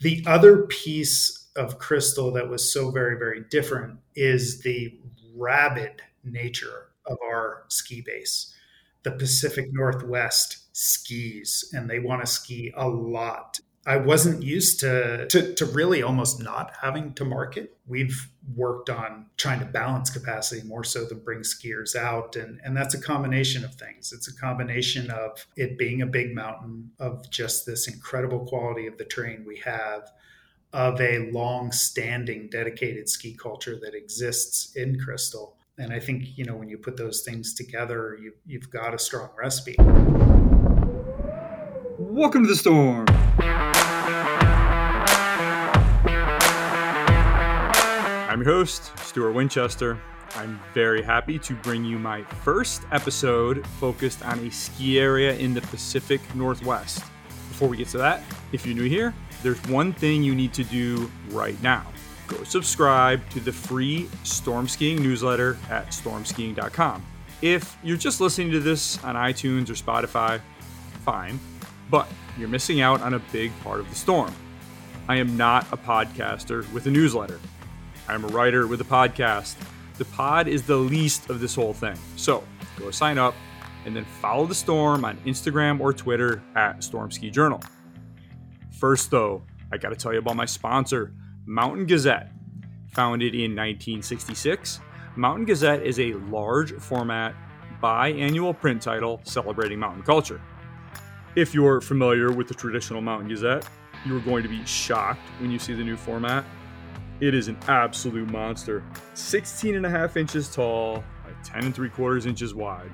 The other piece of Crystal that was so very, very different is the rabid nature of our ski base. The Pacific Northwest skis, and they want to ski a lot. I wasn't used to, to, to really almost not having to market. We've worked on trying to balance capacity more so than bring skiers out, and and that's a combination of things. It's a combination of it being a big mountain, of just this incredible quality of the terrain we have, of a long-standing dedicated ski culture that exists in Crystal. And I think you know when you put those things together, you you've got a strong recipe. Welcome to the storm. I'm your host, Stuart Winchester. I'm very happy to bring you my first episode focused on a ski area in the Pacific Northwest. Before we get to that, if you're new here, there's one thing you need to do right now. Go subscribe to the free storm skiing newsletter at stormskiing.com. If you're just listening to this on iTunes or Spotify, fine, but you're missing out on a big part of the storm. I am not a podcaster with a newsletter. I'm a writer with a podcast. The pod is the least of this whole thing. So go sign up and then follow the storm on Instagram or Twitter at Storm Ski Journal. First, though, I got to tell you about my sponsor, Mountain Gazette. Founded in 1966, Mountain Gazette is a large format biannual print title celebrating mountain culture. If you're familiar with the traditional Mountain Gazette, you are going to be shocked when you see the new format. It is an absolute monster. 16 and a half inches tall, by 10 and 3 quarters inches wide.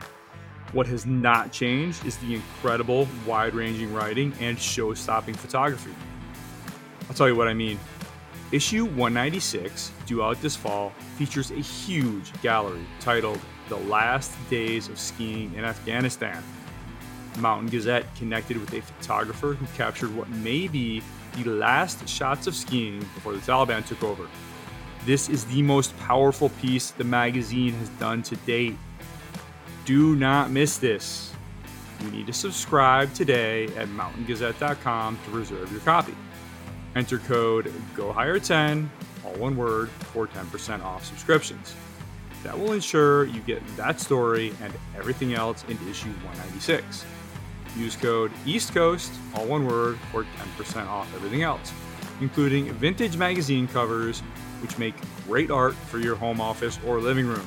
What has not changed is the incredible wide ranging writing and show stopping photography. I'll tell you what I mean. Issue 196, due out this fall, features a huge gallery titled The Last Days of Skiing in Afghanistan. Mountain Gazette connected with a photographer who captured what may be the last shots of skiing before the Taliban took over. This is the most powerful piece the magazine has done to date. Do not miss this. You need to subscribe today at mountaingazette.com to reserve your copy. Enter code GOHIGHER10, all one word, for 10% off subscriptions. That will ensure you get that story and everything else in issue 196. Use code East Coast, all one word, for 10% off everything else, including vintage magazine covers, which make great art for your home office or living room.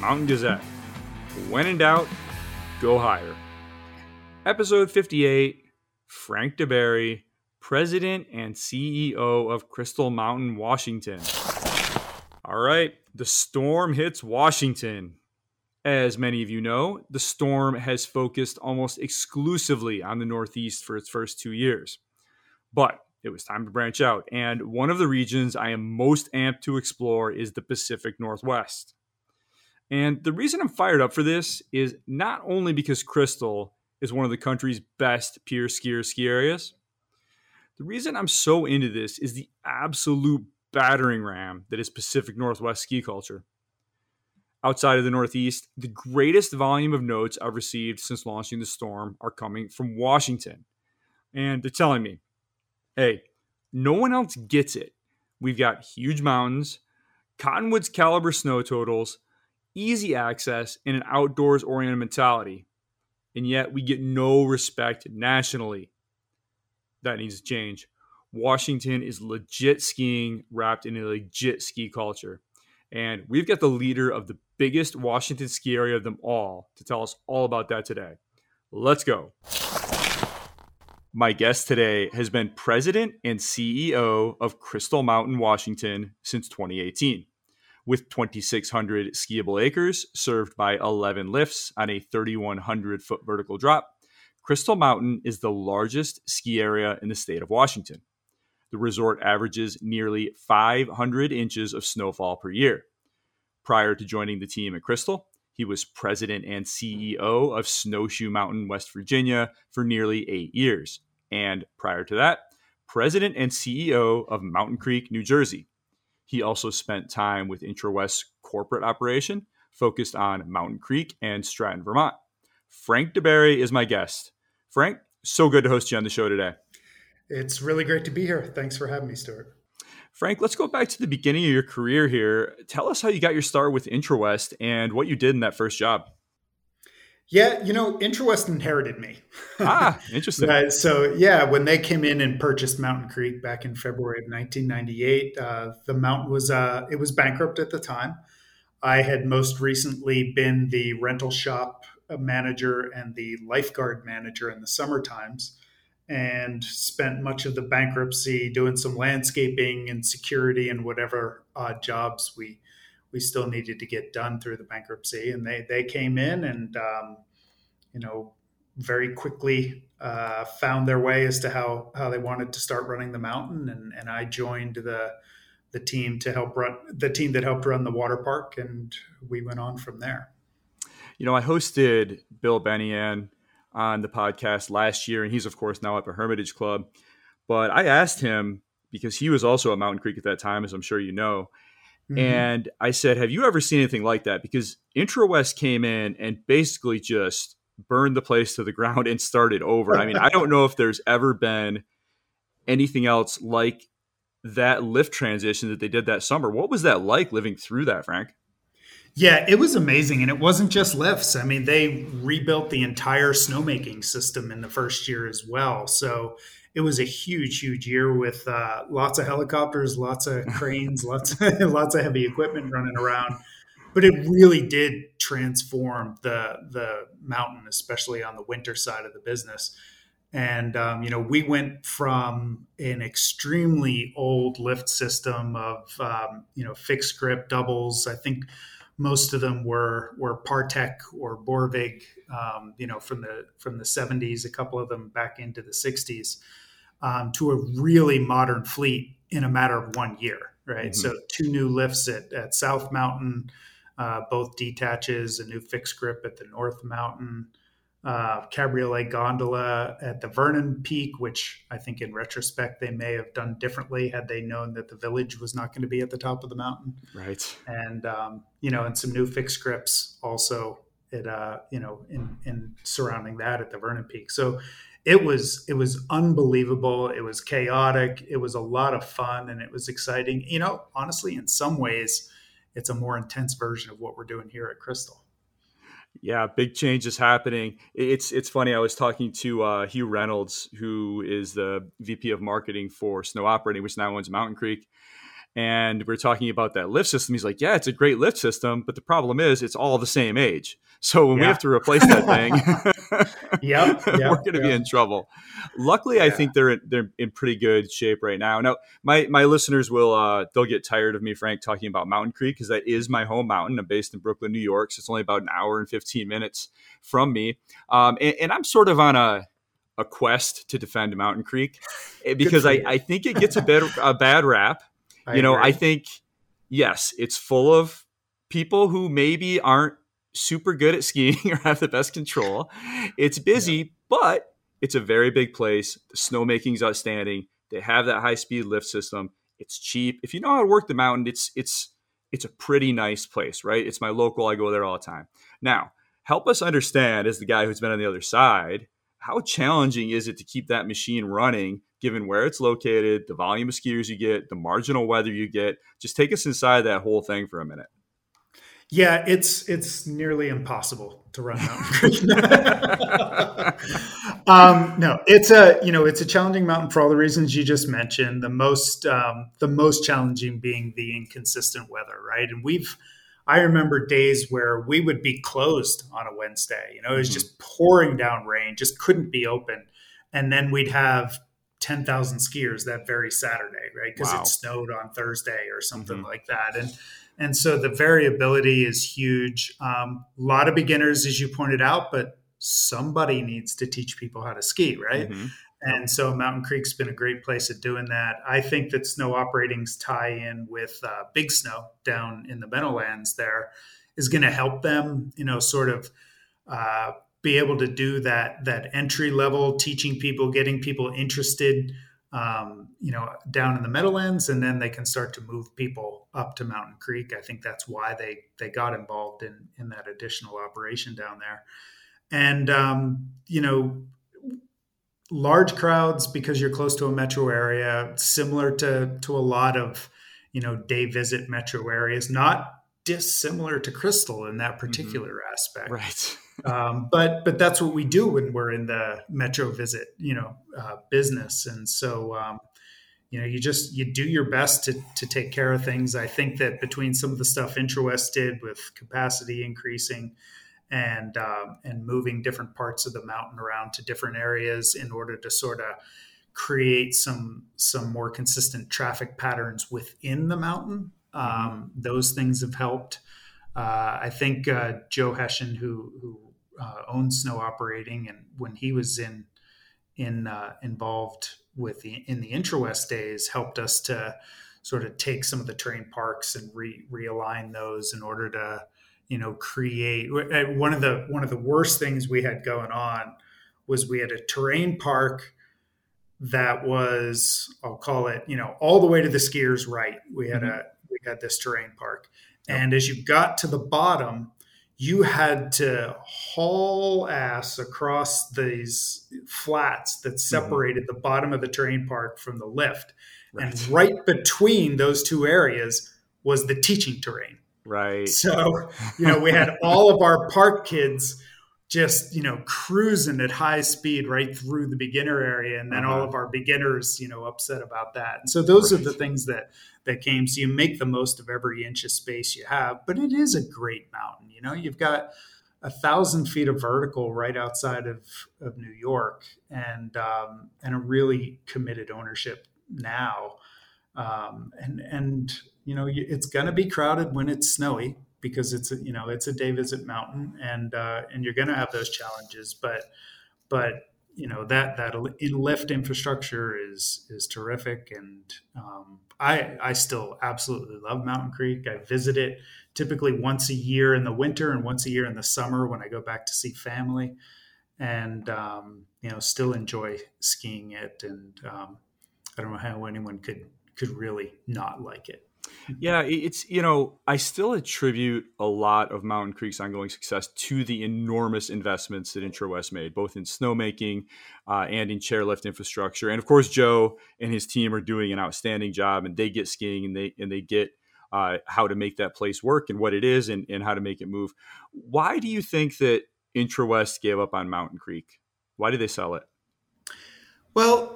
Mountain Gazette. When in doubt, go higher. Episode 58 Frank DeBerry, President and CEO of Crystal Mountain, Washington. All right, the storm hits Washington. As many of you know, the storm has focused almost exclusively on the Northeast for its first two years. But it was time to branch out, and one of the regions I am most amped to explore is the Pacific Northwest. And the reason I'm fired up for this is not only because Crystal is one of the country's best pure skier ski areas. The reason I'm so into this is the absolute battering ram that is Pacific Northwest ski culture outside of the Northeast, the greatest volume of notes I've received since launching the storm are coming from Washington. And they're telling me, hey, no one else gets it. We've got huge mountains, Cottonwoods caliber snow totals, easy access, and an outdoors oriented mentality. And yet we get no respect nationally. That needs to change. Washington is legit skiing wrapped in a legit ski culture. And we've got the leader of the biggest Washington ski area of them all to tell us all about that today. Let's go. My guest today has been president and CEO of Crystal Mountain, Washington since 2018. With 2,600 skiable acres served by 11 lifts on a 3,100 foot vertical drop, Crystal Mountain is the largest ski area in the state of Washington. The resort averages nearly 500 inches of snowfall per year. Prior to joining the team at Crystal, he was president and CEO of Snowshoe Mountain, West Virginia for nearly eight years. And prior to that, president and CEO of Mountain Creek, New Jersey. He also spent time with IntraWest's corporate operation focused on Mountain Creek and Stratton, Vermont. Frank DeBerry is my guest. Frank, so good to host you on the show today. It's really great to be here. Thanks for having me, Stuart. Frank, let's go back to the beginning of your career here. Tell us how you got your start with IntraWest and what you did in that first job. Yeah, you know, IntraWest inherited me. ah, interesting. uh, so, yeah, when they came in and purchased Mountain Creek back in February of 1998, uh, the mountain was uh, it was bankrupt at the time. I had most recently been the rental shop manager and the lifeguard manager in the summer times and spent much of the bankruptcy doing some landscaping and security and whatever odd jobs we we still needed to get done through the bankruptcy. And they they came in and um, you know very quickly uh, found their way as to how how they wanted to start running the mountain. And and I joined the the team to help run the team that helped run the water park, and we went on from there. You know, I hosted Bill Benian on the podcast last year, and he's of course now at the Hermitage Club. But I asked him because he was also at Mountain Creek at that time, as I'm sure you know. Mm-hmm. And I said, Have you ever seen anything like that? Because IntraWest came in and basically just burned the place to the ground and started over. I mean, I don't know if there's ever been anything else like that lift transition that they did that summer. What was that like living through that, Frank? Yeah, it was amazing. And it wasn't just lifts. I mean, they rebuilt the entire snowmaking system in the first year as well. So it was a huge, huge year with uh, lots of helicopters, lots of cranes, lots, of, lots of heavy equipment running around. But it really did transform the the mountain, especially on the winter side of the business. And um, you know, we went from an extremely old lift system of um, you know fixed grip doubles. I think most of them were were Partek or Borvig, um, you know, from the from the 70s. A couple of them back into the 60s um, to a really modern fleet in a matter of one year, right? Mm-hmm. So two new lifts at, at South Mountain, uh, both detaches, a new fixed grip at the North Mountain, uh, cabriolet gondola at the Vernon Peak, which I think in retrospect they may have done differently had they known that the village was not going to be at the top of the mountain. Right. And um, you know, and some new fixed grips also at uh, you know in in surrounding that at the Vernon Peak. So it was it was unbelievable it was chaotic it was a lot of fun and it was exciting you know honestly in some ways it's a more intense version of what we're doing here at crystal yeah big changes happening it's it's funny i was talking to uh, hugh reynolds who is the vp of marketing for snow operating which now owns mountain creek and we are talking about that lift system. He's like, "Yeah, it's a great lift system, but the problem is it's all the same age. So when yeah. we have to replace that thing, yep, yep, we're going to yep. be in trouble." Luckily, yeah. I think they're in, they're in pretty good shape right now. Now, my my listeners will uh, they'll get tired of me, Frank, talking about Mountain Creek because that is my home mountain. I'm based in Brooklyn, New York, so it's only about an hour and 15 minutes from me, um, and, and I'm sort of on a a quest to defend Mountain Creek eh, because I, I think it gets a bit a bad rap I you know, agree. I think yes, it's full of people who maybe aren't super good at skiing or have the best control. It's busy, yeah. but it's a very big place. The snowmaking's outstanding. They have that high speed lift system. It's cheap. If you know how to work the mountain, it's it's it's a pretty nice place, right? It's my local. I go there all the time. Now, help us understand as the guy who's been on the other side, how challenging is it to keep that machine running given where it's located, the volume of skiers you get, the marginal weather you get. Just take us inside that whole thing for a minute. Yeah, it's it's nearly impossible to run mountain. um, no, it's a you know it's a challenging mountain for all the reasons you just mentioned. The most um, the most challenging being the inconsistent weather, right? And we've I remember days where we would be closed on a Wednesday. You know, it was mm-hmm. just pouring down rain, just couldn't be open, and then we'd have 10,000 skiers that very Saturday, right? Because wow. it snowed on Thursday or something mm-hmm. like that. And and so the variability is huge. Um, a lot of beginners, as you pointed out, but somebody needs to teach people how to ski, right? Mm-hmm. And so Mountain Creek's been a great place at doing that. I think that snow operating's tie in with uh, Big Snow down in the Meadowlands there is going to help them, you know, sort of uh, be able to do that that entry level teaching people getting people interested um, you know down in the meadowlands and then they can start to move people up to mountain creek i think that's why they they got involved in in that additional operation down there and um, you know large crowds because you're close to a metro area, similar to to a lot of you know day visit metro areas. Not dissimilar to Crystal in that mm-hmm. particular mm-hmm. aspect, right? Um, but but that's what we do when we're in the metro visit, you know, uh, business, and so. Um, you know, you just you do your best to to take care of things. I think that between some of the stuff Intrawest did with capacity increasing, and um, and moving different parts of the mountain around to different areas in order to sort of create some some more consistent traffic patterns within the mountain. Mm-hmm. Um, those things have helped. Uh, I think uh, Joe Hession, who who uh, owns Snow Operating, and when he was in in uh, involved with the in the Intrawest days, helped us to sort of take some of the terrain parks and re, realign those in order to you know create uh, one of the one of the worst things we had going on was we had a terrain park that was I'll call it you know all the way to the skiers right we had mm-hmm. a we had this terrain park yep. and as you got to the bottom you had to haul ass across these flats that mm-hmm. separated mm-hmm. the bottom of the terrain park from the lift right. and right between those two areas was the teaching terrain Right. So, you know, we had all of our park kids just, you know, cruising at high speed right through the beginner area. And then uh-huh. all of our beginners, you know, upset about that. And so those right. are the things that that came. So you make the most of every inch of space you have. But it is a great mountain. You know, you've got a thousand feet of vertical right outside of, of New York and um, and a really committed ownership now. Um, and and you know it's going to be crowded when it's snowy because it's a, you know it's a day visit mountain and uh, and you're going to have those challenges but but you know that that lift infrastructure is is terrific and um, I I still absolutely love Mountain Creek. I visit it typically once a year in the winter and once a year in the summer when I go back to see family, and um, you know still enjoy skiing it. And um, I don't know how anyone could could really not like it. Yeah, it's you know I still attribute a lot of Mountain Creek's ongoing success to the enormous investments that Intrawest made, both in snowmaking uh, and in chairlift infrastructure. And of course, Joe and his team are doing an outstanding job, and they get skiing and they and they get uh, how to make that place work and what it is and, and how to make it move. Why do you think that Intrawest gave up on Mountain Creek? Why did they sell it? Well,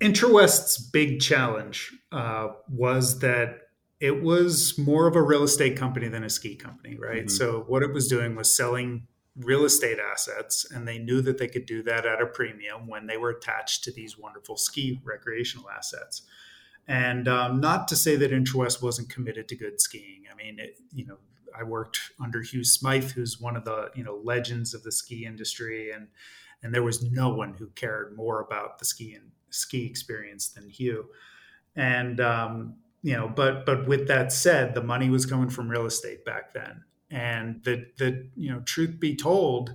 Intrawest's big challenge uh, was that it was more of a real estate company than a ski company, right? Mm-hmm. So what it was doing was selling real estate assets, and they knew that they could do that at a premium when they were attached to these wonderful ski recreational assets. And um, not to say that Intrawest wasn't committed to good skiing. I mean, it, you know, I worked under Hugh Smythe, who's one of the you know legends of the ski industry, and and there was no one who cared more about the ski and ski experience than Hugh. And um, you know, but but with that said, the money was coming from real estate back then, and the the you know, truth be told,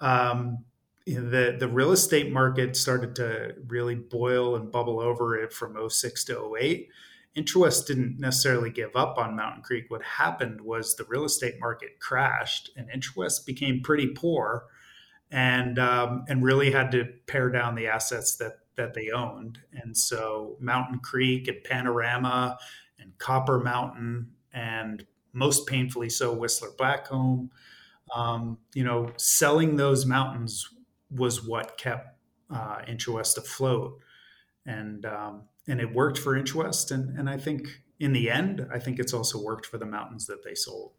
um, the the real estate market started to really boil and bubble over it from 06 to 08 Intrawest didn't necessarily give up on Mountain Creek. What happened was the real estate market crashed, and Intrawest became pretty poor, and um, and really had to pare down the assets that that they owned. And so Mountain Creek and Panorama and Copper Mountain and most painfully so Whistler Blackcomb, um, you know, selling those mountains was what kept uh, Intrawest afloat. And, um, and it worked for Intrawest. And, and I think in the end, I think it's also worked for the mountains that they sold.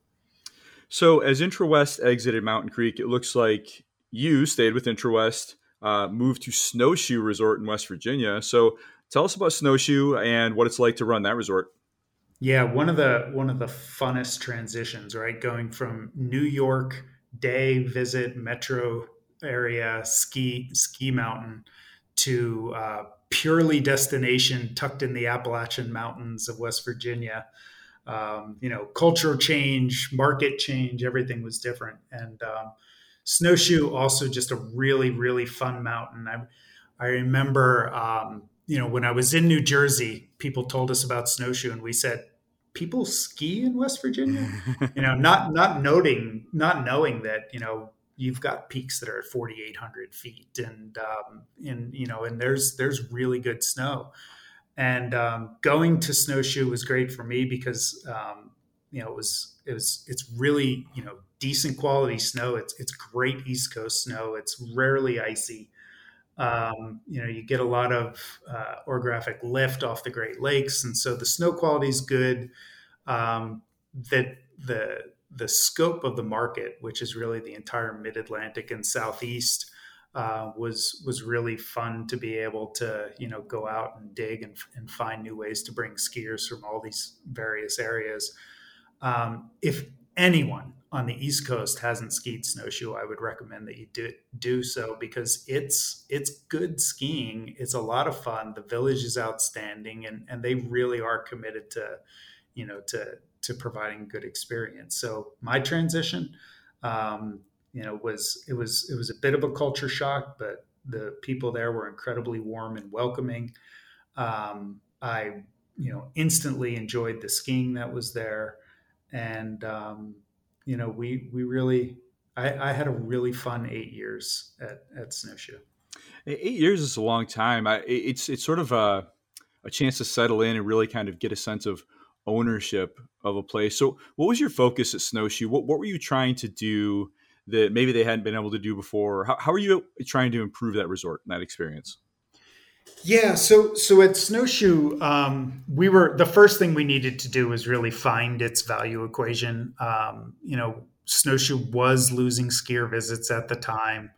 So as Intrawest exited Mountain Creek, it looks like you stayed with Intrawest uh, moved to Snowshoe Resort in West Virginia. So tell us about Snowshoe and what it's like to run that resort. Yeah, one of the one of the funnest transitions, right? Going from New York day visit metro area ski ski mountain to uh, purely destination tucked in the Appalachian Mountains of West Virginia. Um, you know, culture change, market change, everything was different, and um, Snowshoe also just a really really fun mountain. I I remember um, you know when I was in New Jersey, people told us about Snowshoe, and we said people ski in West Virginia. you know, not not noting not knowing that you know you've got peaks that are at 4,800 feet, and um, and you know, and there's there's really good snow. And um, going to snowshoe was great for me because um, you know it was it was it's really you know decent quality snow. It's it's great East Coast snow. It's rarely icy. Um, you know, you get a lot of uh, orographic lift off the Great Lakes, and so the snow quality is good. Um, that the the scope of the market, which is really the entire Mid Atlantic and Southeast, uh, was was really fun to be able to you know go out and dig and, and find new ways to bring skiers from all these various areas. Um, if anyone on the East Coast hasn't skied snowshoe, I would recommend that you do do so because it's it's good skiing. It's a lot of fun. The village is outstanding, and and they really are committed to you know to to providing good experience. So my transition, um, you know, was it was it was a bit of a culture shock, but the people there were incredibly warm and welcoming. Um, I you know instantly enjoyed the skiing that was there, and um, you know we we really I, I, had a really fun eight years at at Snowshoe. Eight years is a long time. I, it's it's sort of a a chance to settle in and really kind of get a sense of ownership of a place. So, what was your focus at Snowshoe? What, what were you trying to do that maybe they hadn't been able to do before? How, how are you trying to improve that resort and that experience? Yeah, so so at Snowshoe, um, we were the first thing we needed to do was really find its value equation. Um, you know, Snowshoe was losing skier visits at the time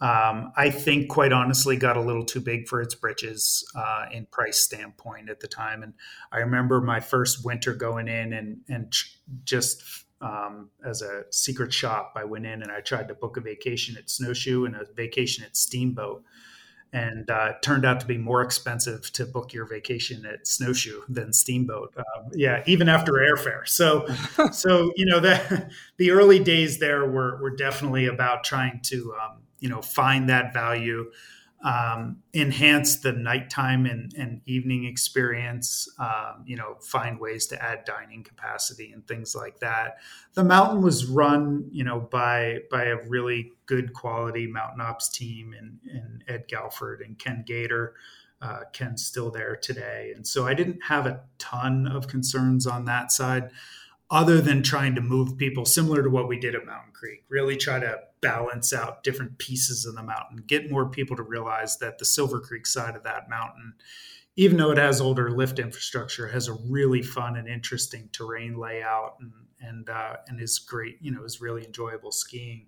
um, I think, quite honestly, got a little too big for its britches uh, in price standpoint at the time. And I remember my first winter going in and and just um, as a secret shop, I went in and I tried to book a vacation at Snowshoe and a vacation at Steamboat. And uh, turned out to be more expensive to book your vacation at Snowshoe than Steamboat. Um, yeah, even after airfare. So, so you know that the early days there were were definitely about trying to um, you know find that value um, enhance the nighttime and, and evening experience um, you know find ways to add dining capacity and things like that. The mountain was run you know by by a really good quality mountain ops team and, and ed galford and ken gator. Uh, ken's still there today. And so i didn't have a ton of concerns on that side other than trying to move people similar to what we did at Mountain Creek, really try to balance out different pieces of the mountain, get more people to realize that the Silver Creek side of that mountain, even though it has older lift infrastructure, has a really fun and interesting terrain layout and and uh, and is great, you know, is really enjoyable skiing.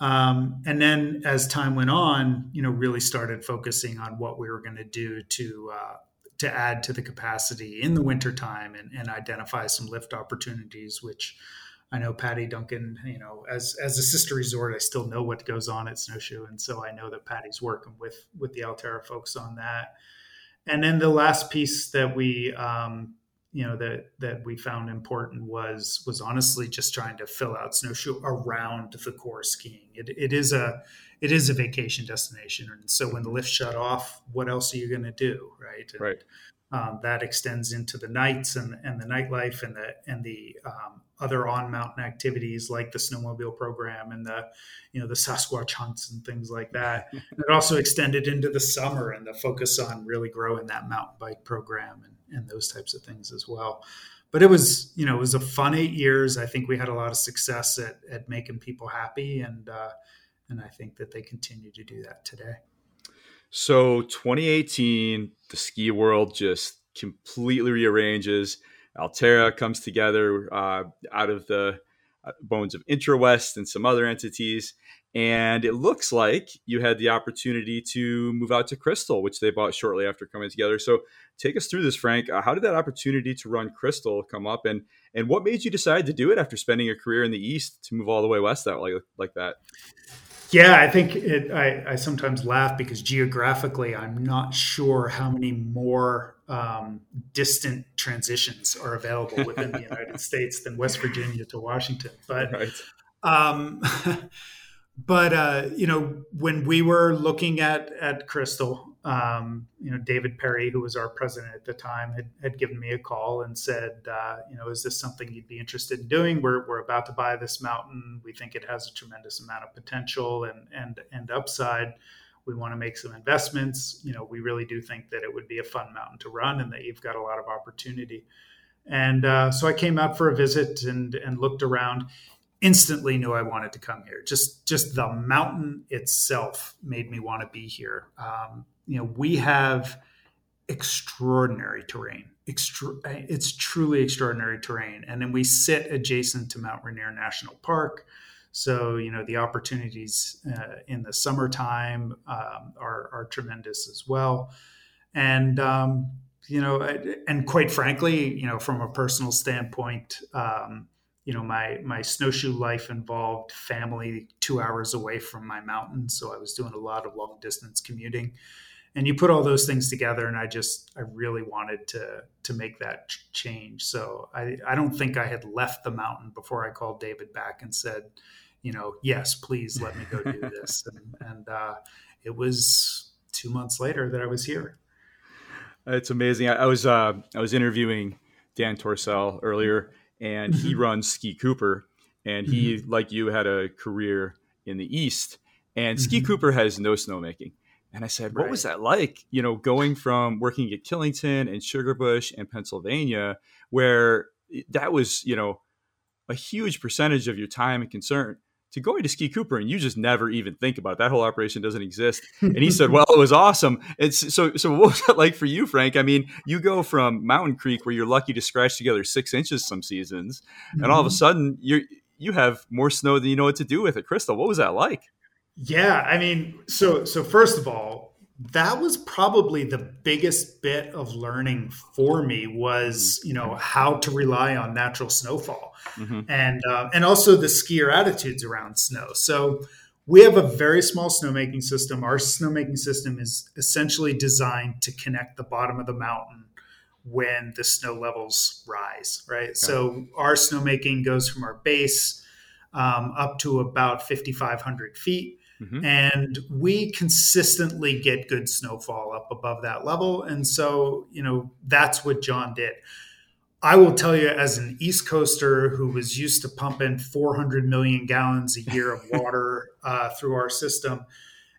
Um, and then as time went on, you know, really started focusing on what we were going to do to uh, to add to the capacity in the wintertime and, and identify some lift opportunities, which I know Patty Duncan, you know, as as a sister resort, I still know what goes on at Snowshoe, and so I know that Patty's working with with the Alterra folks on that. And then the last piece that we, um, you know, that that we found important was was honestly just trying to fill out Snowshoe around the core skiing. It, it is a it is a vacation destination. And so when the lift shut off, what else are you going to do, right? And, right. Um, that extends into the nights and, and the nightlife and the and the um, other on mountain activities like the snowmobile program and the you know the Sasquatch hunts and things like that. and it also extended into the summer and the focus on really growing that mountain bike program and, and those types of things as well. But it was you know it was a fun eight years. I think we had a lot of success at at making people happy and uh, and I think that they continue to do that today. So 2018, the ski world just completely rearranges. Alterra comes together uh, out of the uh, bones of IntraWest and some other entities. And it looks like you had the opportunity to move out to Crystal, which they bought shortly after coming together. So take us through this, Frank. Uh, how did that opportunity to run Crystal come up, and and what made you decide to do it after spending a career in the East to move all the way west that like like that? Yeah, I think it, I, I, sometimes laugh because geographically, I'm not sure how many more um, distant transitions are available within the United States than West Virginia to Washington. But, right. um, but uh, you know, when we were looking at at Crystal, um, you know, David Perry, who was our president at the time, had, had given me a call and said, uh, you know, is this something you'd be interested in doing? We're, we're about to buy this mountain. We think it has a tremendous amount of potential and and and upside. We want to make some investments. You know, we really do think that it would be a fun mountain to run and that you've got a lot of opportunity. And uh, so I came out for a visit and and looked around instantly knew I wanted to come here. Just just the mountain itself made me want to be here. Um, you know, we have extraordinary terrain. Extra- it's truly extraordinary terrain, and then we sit adjacent to Mount Rainier National Park. So you know the opportunities uh, in the summertime um, are, are tremendous as well, and um, you know, and quite frankly, you know, from a personal standpoint, um, you know my my snowshoe life involved family two hours away from my mountain. So i was doing a lot of long distance commuting and you put all those things together and i just i really wanted to to make that change so i i don't think i had left the mountain before i called david back and said you know yes please let me go do this and, and uh, it was two months later that i was here it's amazing i, I was uh, i was interviewing dan torsell earlier and he mm-hmm. runs Ski Cooper, and he, mm-hmm. like you, had a career in the East. And mm-hmm. Ski Cooper has no snowmaking. And I said, what right. was that like? You know, going from working at Killington and Sugarbush and Pennsylvania, where that was, you know, a huge percentage of your time and concern to going to Ski Cooper and you just never even think about it. that whole operation doesn't exist. And he said, "Well, it was awesome." It's so so. What was it like for you, Frank? I mean, you go from Mountain Creek where you're lucky to scratch together six inches some seasons, and mm-hmm. all of a mm-hmm. sudden you you have more snow than you know what to do with it. Crystal, what was that like? Yeah, I mean, so so first of all, that was probably the biggest bit of learning for me was you know how to rely on natural snowfall. Mm-hmm. and uh, and also the skier attitudes around snow. So we have a very small snowmaking system. Our snowmaking system is essentially designed to connect the bottom of the mountain when the snow levels rise right? Okay. so our snowmaking goes from our base um, up to about 5500 feet Mm-hmm. And we consistently get good snowfall up above that level. And so, you know, that's what John did. I will tell you, as an East Coaster who was used to pumping 400 million gallons a year of water uh, through our system,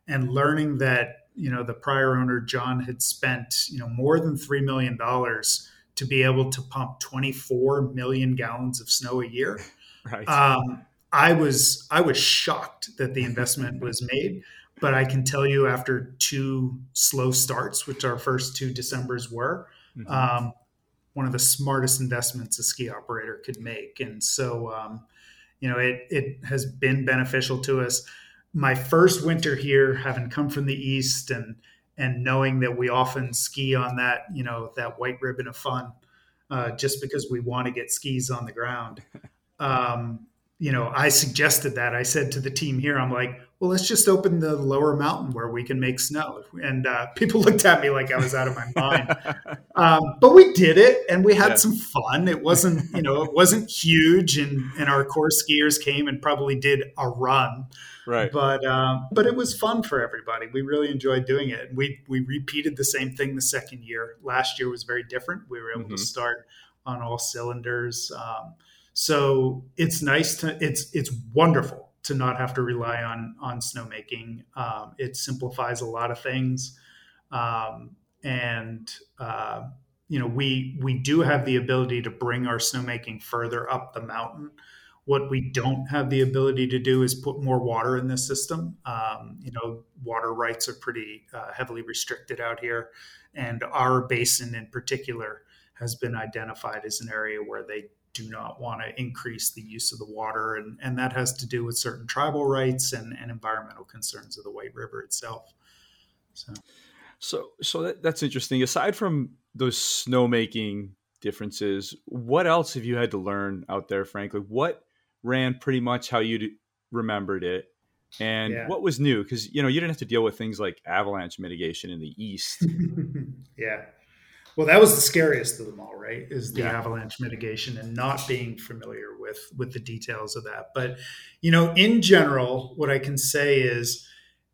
and learning that you know the prior owner John had spent you know more than three million dollars to be able to pump 24 million gallons of snow a year. Right. Um, I was I was shocked that the investment was made, but I can tell you after two slow starts, which our first two December's were, mm-hmm. um, one of the smartest investments a ski operator could make. And so, um, you know, it it has been beneficial to us. My first winter here, having come from the east and and knowing that we often ski on that, you know, that white ribbon of fun, uh, just because we want to get skis on the ground. Um, you know, I suggested that. I said to the team here, I'm like, well, let's just open the lower mountain where we can make snow. And uh, people looked at me like I was out of my mind. um, but we did it, and we had yeah. some fun. It wasn't, you know, it wasn't huge, and and our core skiers came and probably did a run. Right. But um, but it was fun for everybody. We really enjoyed doing it. We we repeated the same thing the second year. Last year was very different. We were able mm-hmm. to start on all cylinders. Um, so it's nice to it's it's wonderful to not have to rely on on snowmaking. Um, it simplifies a lot of things, um, and uh, you know we we do have the ability to bring our snowmaking further up the mountain. What we don't have the ability to do is put more water in the system. Um, you know, water rights are pretty uh, heavily restricted out here, and our basin in particular has been identified as an area where they do not want to increase the use of the water. And, and that has to do with certain tribal rights and, and environmental concerns of the White River itself. So, so, so that, that's interesting. Aside from those snowmaking differences, what else have you had to learn out there, frankly? What ran pretty much how you remembered it? And yeah. what was new? Because, you know, you didn't have to deal with things like avalanche mitigation in the East. yeah. Well, that was the scariest of them all, right? Is the yeah. avalanche mitigation and not being familiar with with the details of that. But you know, in general, what I can say is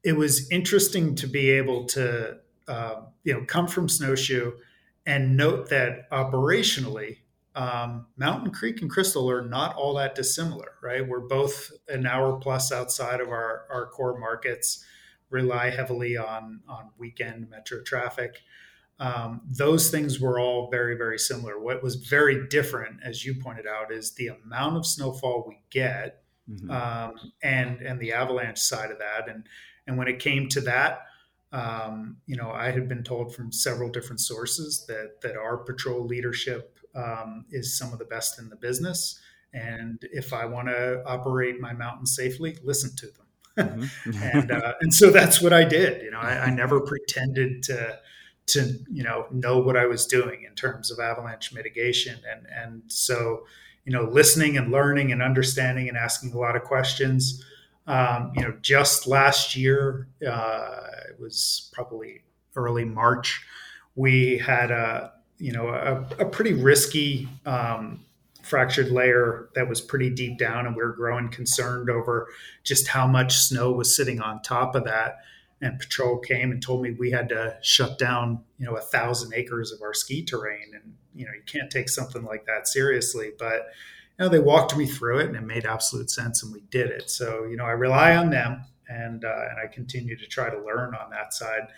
it was interesting to be able to uh, you know come from snowshoe and note that operationally um, Mountain Creek and Crystal are not all that dissimilar, right? We're both an hour plus outside of our, our core markets, rely heavily on on weekend metro traffic. Um, those things were all very very similar. What was very different, as you pointed out, is the amount of snowfall we get, mm-hmm. um, and and the avalanche side of that. And and when it came to that, um, you know, I had been told from several different sources that that our patrol leadership um, is some of the best in the business. And if I want to operate my mountain safely, listen to them. mm-hmm. and uh, and so that's what I did. You know, I, I, never pretended to to you know know what I was doing in terms of avalanche mitigation. And and so you know, listening and learning and understanding and asking a lot of questions. Um, you know, just last year, uh, it was probably early March, we had a you know a, a pretty risky um, fractured layer that was pretty deep down, and we were growing concerned over just how much snow was sitting on top of that. And patrol came and told me we had to shut down, you know, a thousand acres of our ski terrain, and you know you can't take something like that seriously. But you know they walked me through it, and it made absolute sense, and we did it. So you know I rely on them, and uh, and I continue to try to learn on that side.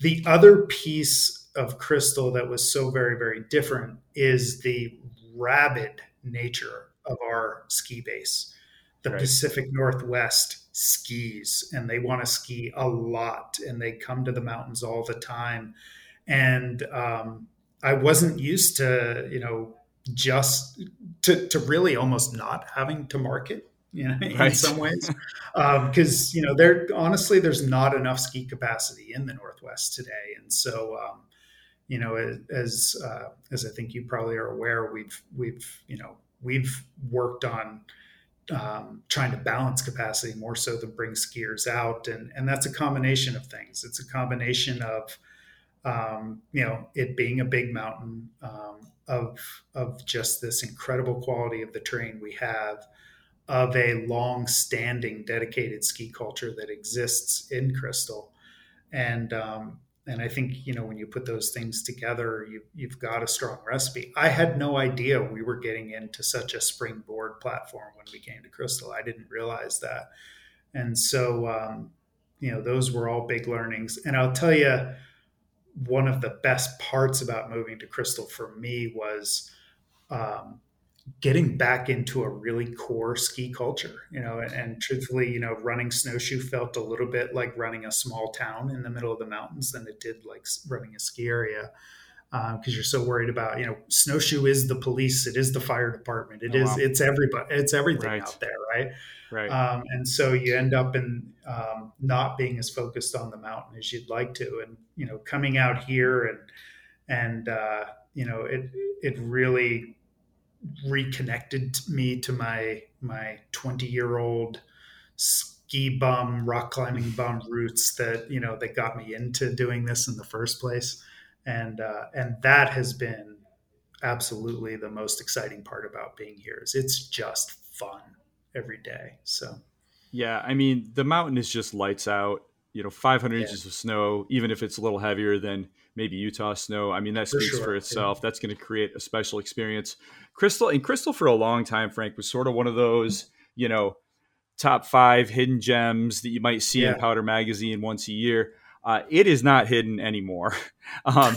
The other piece of Crystal that was so very, very different is the rabid nature of our ski base. The right. Pacific Northwest skis and they want to ski a lot and they come to the mountains all the time. And um, I wasn't used to, you know, just to, to really almost not having to market you know, in some ways, because um, you know, there honestly, there's not enough ski capacity in the Northwest today, and so um, you know, as uh, as I think you probably are aware, we've we've you know we've worked on um, trying to balance capacity more so than bring skiers out, and and that's a combination of things. It's a combination of um, you know it being a big mountain, um, of of just this incredible quality of the terrain we have, of a long-standing dedicated ski culture that exists in Crystal, and um, and I think you know when you put those things together, you, you've got a strong recipe. I had no idea we were getting into such a springboard platform when we came to Crystal. I didn't realize that, and so um, you know those were all big learnings. And I'll tell you, one of the best parts about moving to Crystal for me was um, getting back into a really core ski culture, you know, and, truthfully, you know, running snowshoe felt a little bit like running a small town in the middle of the mountains than it did like running a ski area. Because um, you're so worried about, you know, snowshoe is the police, it is the fire department, it oh, is, wow. it's everybody, it's everything right. out there, right? Right. Um, and so you end up in um, not being as focused on the mountain as you'd like to, and you know, coming out here and and uh, you know, it it really reconnected me to my my 20 year old ski bum rock climbing bum roots that you know that got me into doing this in the first place. And uh, and that has been absolutely the most exciting part about being here is it's just fun every day. So yeah i mean the mountain is just lights out. You know 500 yeah. inches of snow even if it's a little heavier than maybe utah snow i mean that speaks for, sure. for itself yeah. that's going to create a special experience Crystal and Crystal for a long time, Frank, was sort of one of those, you know, top five hidden gems that you might see yeah. in Powder Magazine once a year. Uh, it is not hidden anymore. Um,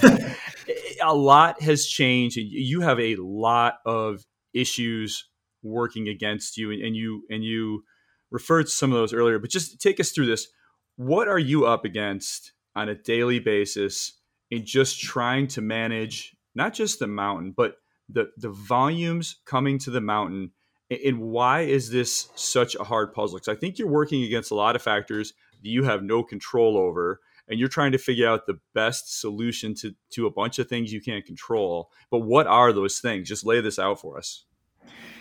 a lot has changed, and you have a lot of issues working against you, and, and you and you referred to some of those earlier. But just take us through this. What are you up against on a daily basis in just trying to manage not just the mountain, but the the volumes coming to the mountain and why is this such a hard puzzle? Because i think you're working against a lot of factors that you have no control over and you're trying to figure out the best solution to to a bunch of things you can't control. But what are those things? Just lay this out for us.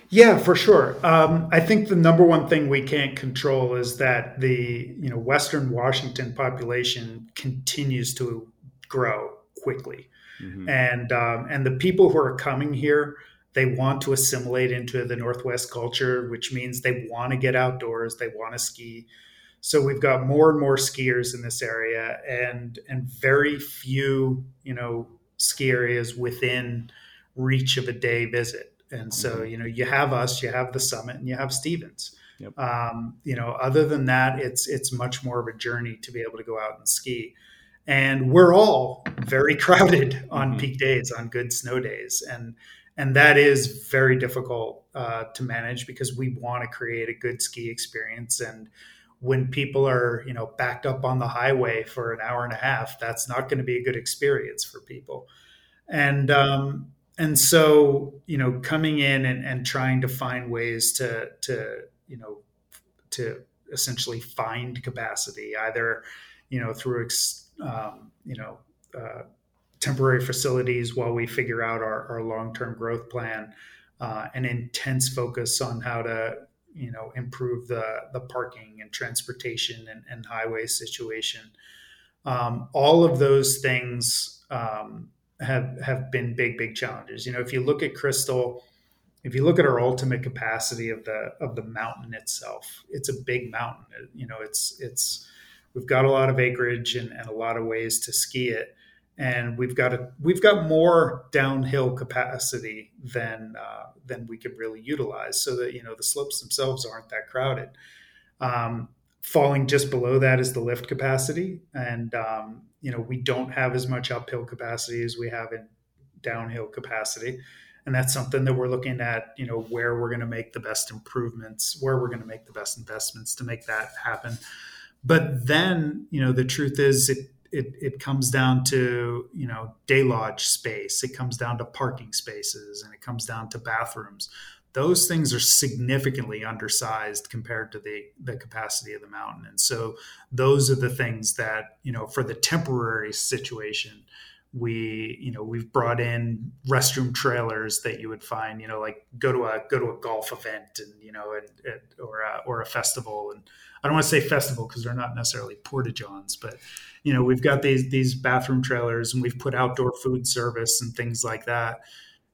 Yeah for sure. Um, i think the number one thing we can't control is that the you know western washington population continues to grow quickly Mm-hmm. And um, and the people who are coming here, they want to assimilate into the Northwest culture, which means they want to get outdoors, they want to ski. So we've got more and more skiers in this area, and and very few, you know, ski areas within reach of a day visit. And so, mm-hmm. you know, you have us, you have the summit, and you have Stevens. Yep. Um, you know, other than that, it's it's much more of a journey to be able to go out and ski. And we're all very crowded on mm-hmm. peak days, on good snow days, and and that is very difficult uh, to manage because we want to create a good ski experience. And when people are you know backed up on the highway for an hour and a half, that's not going to be a good experience for people. And um, and so you know coming in and, and trying to find ways to to you know to essentially find capacity either you know through um, you know uh, temporary facilities while we figure out our, our long-term growth plan uh, an intense focus on how to you know improve the the parking and transportation and, and highway situation um, all of those things um, have have been big big challenges you know if you look at crystal if you look at our ultimate capacity of the of the mountain itself, it's a big mountain. You know, it's it's we've got a lot of acreage and, and a lot of ways to ski it, and we've got a we've got more downhill capacity than uh, than we could really utilize. So that you know the slopes themselves aren't that crowded. Um, falling just below that is the lift capacity, and um, you know we don't have as much uphill capacity as we have in downhill capacity and that's something that we're looking at you know where we're going to make the best improvements where we're going to make the best investments to make that happen but then you know the truth is it it, it comes down to you know day lodge space. It comes down to parking spaces and it comes down to bathrooms. Those things are significantly undersized compared to the the capacity of the mountain. And so those are the things that you know for the temporary situation we you know we've brought in restroom trailers that you would find you know like go to a go to a golf event and you know and, and or a, or a festival. And I don't want to say festival because they're not necessarily porta johns but you know we've got these these bathroom trailers and we've put outdoor food service and things like that.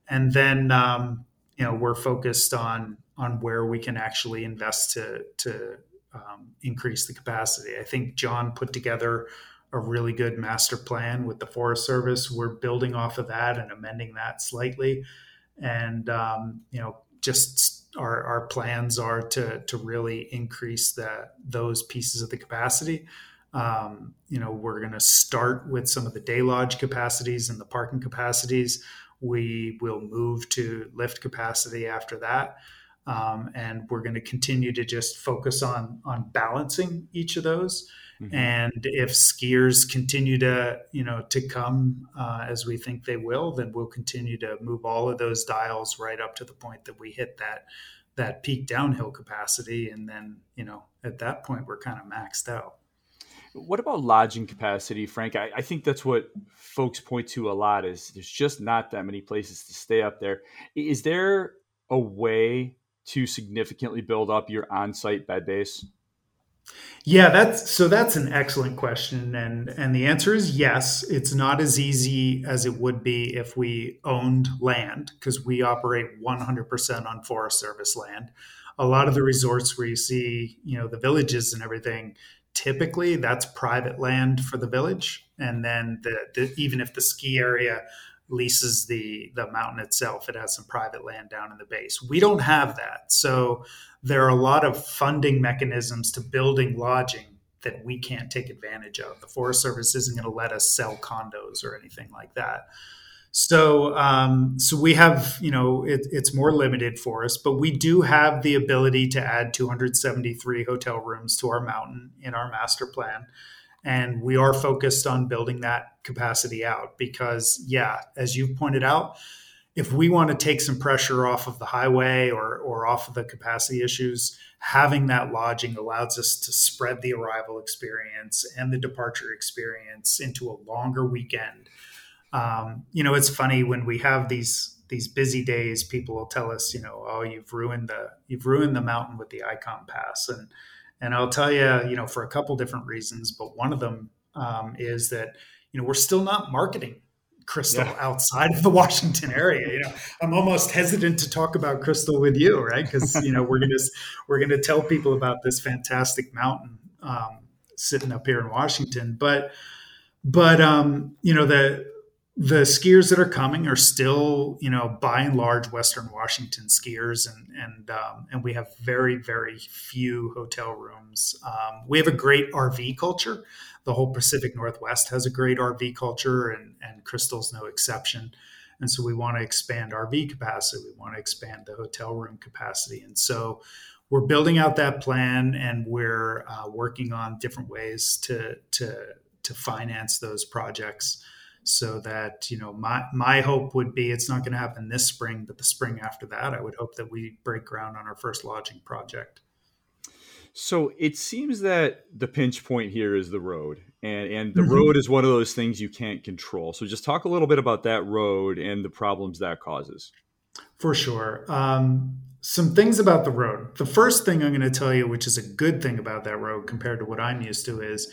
And then um, you know we're focused on on where we can actually invest to to um, increase the capacity. I think John put together a really good master plan with the Forest Service. We're building off of that and amending that slightly, and um, you know, just our, our plans are to to really increase that those pieces of the capacity. Um, you know, we're going to start with some of the day lodge capacities and the parking capacities. We will move to lift capacity after that. Um, and we're going to continue to just focus on on balancing each of those Mm-hmm. And if skiers continue to, you know, to come uh, as we think they will, then we'll continue to move all of those dials right up to the point that we hit that that peak downhill capacity, and then, you know, at that point we're kind of maxed out. What about lodging capacity, Frank? I, I, think that's what folks point to a lot. Is there's just not that many places to stay up there. Is there a way to significantly build up your on-site bed base? Yeah, that's so that's an excellent question and and the answer is yes. It's not as easy as it would be if we owned land because we operate 100% on Forest Service land. A lot of the resorts where you see, you know, the villages and everything, typically that's private land for the village and then the, the even if the ski area leases the the mountain itself, it has some private land down in the base. We don't have that. So there are a lot of funding mechanisms to building lodging that we can't take advantage of. The Forest Service isn't going to let us sell condos or anything like that. So, um, so we have, you know, it, it's more limited for us, but we do have the ability to add 273 hotel rooms to our mountain in our master plan. And we are focused on building that capacity out because, yeah, as you've pointed out, if we want to take some pressure off of the highway or, or off of the capacity issues, having that lodging allows us to spread the arrival experience and the departure experience into a longer weekend. Um, you know, it's funny when we have these these busy days, people will tell us, you know, oh, you've ruined the you've ruined the mountain with the Ikon Pass, and and I'll tell you, you know, for a couple different reasons, but one of them um, is that you know we're still not marketing crystal yeah. outside of the Washington area. You know, I'm almost hesitant to talk about crystal with you, right? Because you know we're gonna we're gonna tell people about this fantastic mountain um, sitting up here in Washington. But but um, you know the the skiers that are coming are still, you know, by and large Western Washington skiers, and and um, and we have very very few hotel rooms. Um, we have a great RV culture. The whole Pacific Northwest has a great RV culture, and and Crystal's no exception. And so we want to expand RV capacity. We want to expand the hotel room capacity, and so we're building out that plan, and we're uh, working on different ways to to to finance those projects so that you know my my hope would be it's not going to happen this spring but the spring after that i would hope that we break ground on our first lodging project. So it seems that the pinch point here is the road and and the mm-hmm. road is one of those things you can't control. So just talk a little bit about that road and the problems that causes. For sure. Um, some things about the road. The first thing i'm going to tell you which is a good thing about that road compared to what i'm used to is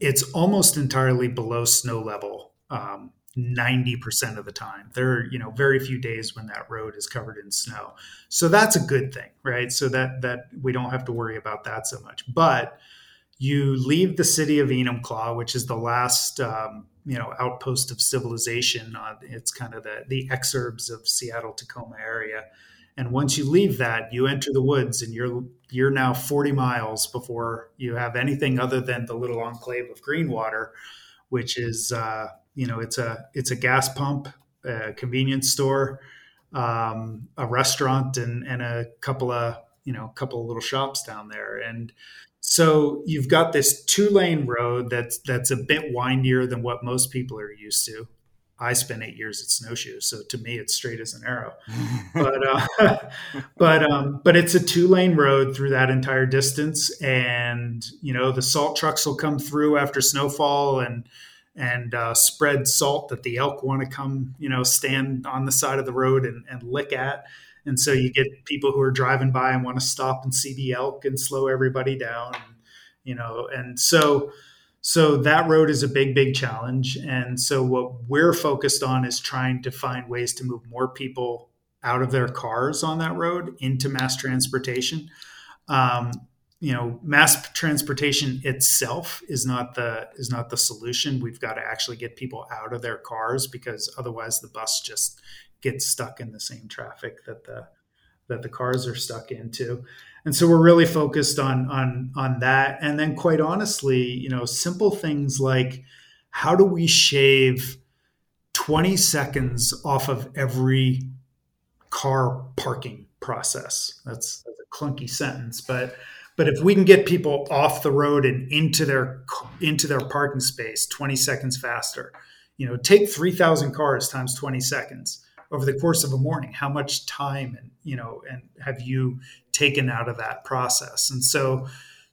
it's almost entirely below snow level um, 90% of the time. There are, you know, very few days when that road is covered in snow. So that's a good thing, right? So that that we don't have to worry about that so much. But you leave the city of Enumclaw, which is the last um, you know outpost of civilization. Uh, it's kind of the the exurbs of Seattle Tacoma area. And once you leave that, you enter the woods, and you're you're now 40 miles before you have anything other than the little enclave of Greenwater, which is uh, you know it's a it's a gas pump, a convenience store, um, a restaurant, and and a couple of you know a couple of little shops down there, and so you've got this two lane road that's that's a bit windier than what most people are used to. I spent eight years at snowshoes, so to me it's straight as an arrow. but uh, but um, but it's a two lane road through that entire distance, and you know the salt trucks will come through after snowfall, and and uh, spread salt that the elk want to come, you know, stand on the side of the road and, and lick at. And so you get people who are driving by and want to stop and see the elk and slow everybody down, and, you know. And so, so that road is a big, big challenge. And so what we're focused on is trying to find ways to move more people out of their cars on that road into mass transportation. Um, you know mass transportation itself is not the is not the solution. We've got to actually get people out of their cars because otherwise the bus just gets stuck in the same traffic that the that the cars are stuck into. And so we're really focused on on on that. And then quite honestly you know simple things like how do we shave 20 seconds off of every car parking process? That's, that's a clunky sentence but but if we can get people off the road and into their into their parking space 20 seconds faster, you know, take 3,000 cars times 20 seconds over the course of a morning. How much time and you know and have you taken out of that process? And so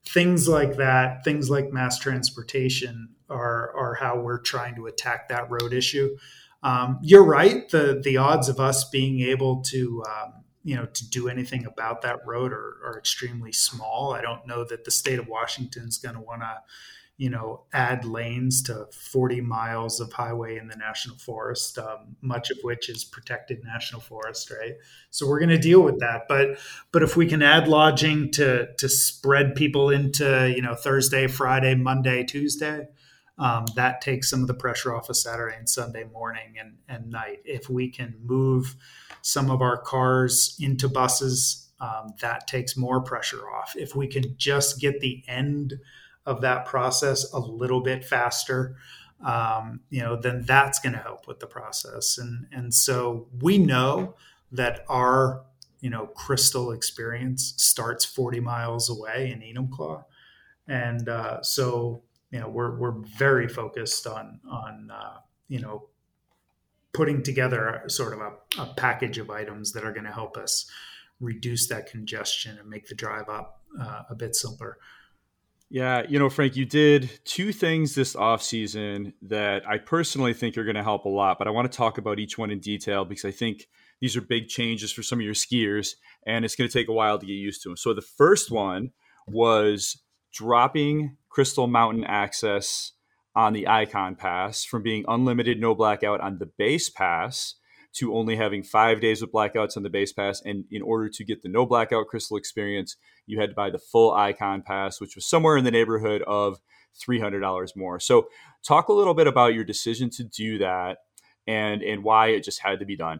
things like that, things like mass transportation are are how we're trying to attack that road issue. Um, you're right. The the odds of us being able to um, you know to do anything about that road are, are extremely small. I don't know that the state of Washington is going to want to you know add lanes to 40 miles of highway in the national forest um, much of which is protected national forest right? So we're going to deal with that. But but if we can add lodging to to spread people into you know thursday friday monday tuesday um, that takes some of the pressure off of saturday and sunday morning and and night. If we can move some of our cars into buses. Um, that takes more pressure off. If we can just get the end of that process a little bit faster, um, you know, then that's going to help with the process. And and so we know that our you know crystal experience starts 40 miles away in Enumclaw, and uh, so you know we're we're very focused on on uh, you know putting together sort of a, a package of items that are going to help us reduce that congestion and make the drive up uh, a bit simpler. Yeah, you know, Frank, you did two things this off season that I personally think are going to help a lot, but I want to talk about each one in detail because I think these are big changes for some of your skiers and it's going to take a while to get used to them. So the first one was dropping Crystal Mountain access on the Ikon Pass from being unlimited no blackout on the base pass to only having five days of blackouts on the base pass. And in order to get the no blackout crystal experience, you had to buy the full Ikon pass, which was somewhere in the neighborhood of $300 more. So, talk a little bit about your decision to do that and, and why it just had to be done.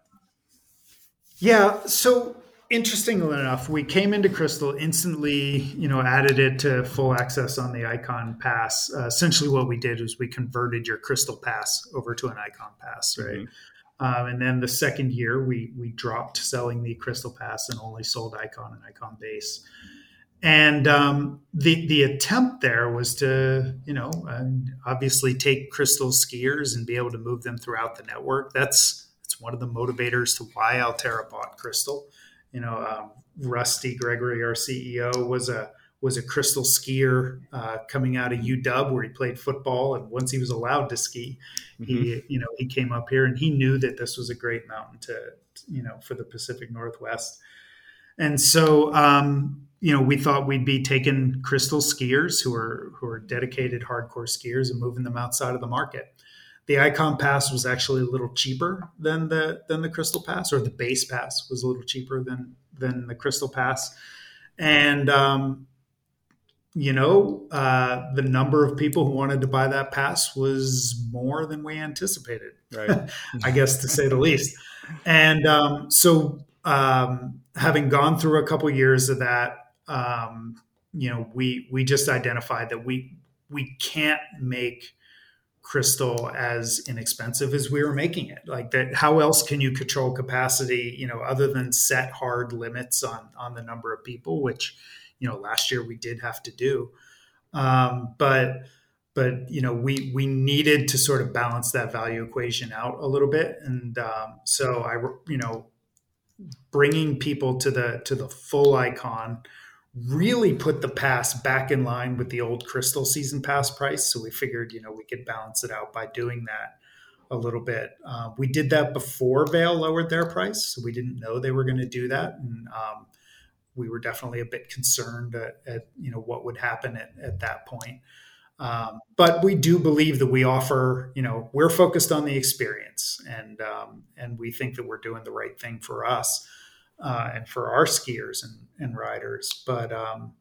Yeah. So, interestingly enough, we came into Crystal instantly, you know, added it to full access on the Ikon Pass. Uh, essentially, what we did was we converted your Crystal Pass over to an Ikon Pass, right? Mm-hmm. Um, and then the second year, we we dropped selling the Crystal Pass and only sold Ikon and Ikon Base. And um, the the attempt there was to, you know, uh, obviously take Crystal skiers and be able to move them throughout the network. That's that's one of the motivators to why Alterra bought Crystal you know, um, Rusty Gregory, our CEO, was a was a crystal skier uh, coming out of UW where he played football, and once he was allowed to ski, mm-hmm. he you know he came up here and he knew that this was a great mountain to you know for the Pacific Northwest, and so um, you know we thought we'd be taking crystal skiers who are who are dedicated hardcore skiers and moving them outside of the market the Ikon Pass was actually a little cheaper than the than the Crystal Pass, or the base pass was a little cheaper than than the Crystal Pass, and um, you know uh, the number of people who wanted to buy that pass was more than we anticipated, right? I guess to say the least. And um, so, um, having gone through a couple years of that, um, you know, we we just identified that we we can't make crystal as inexpensive as we were making it. Like that how else can you control capacity you know other than set hard limits on on the number of people which you know last year we did have to do. Um, but but you know we we needed to sort of balance that value equation out a little bit. And um, so i you know bringing people to the to the full Ikon really put the pass back in line with the old crystal season pass price. So we figured, you know, we could balance it out by doing that a little bit. Uh, we did that before Vail lowered their price, so we didn't know they were going to do that, and um, we were definitely a bit concerned at, at you know what would happen at, at that point. Um, but we do believe that we offer, you know, we're focused on the experience, and um, and we think that we're doing the right thing for us uh, and for our skiers and, and riders. But um,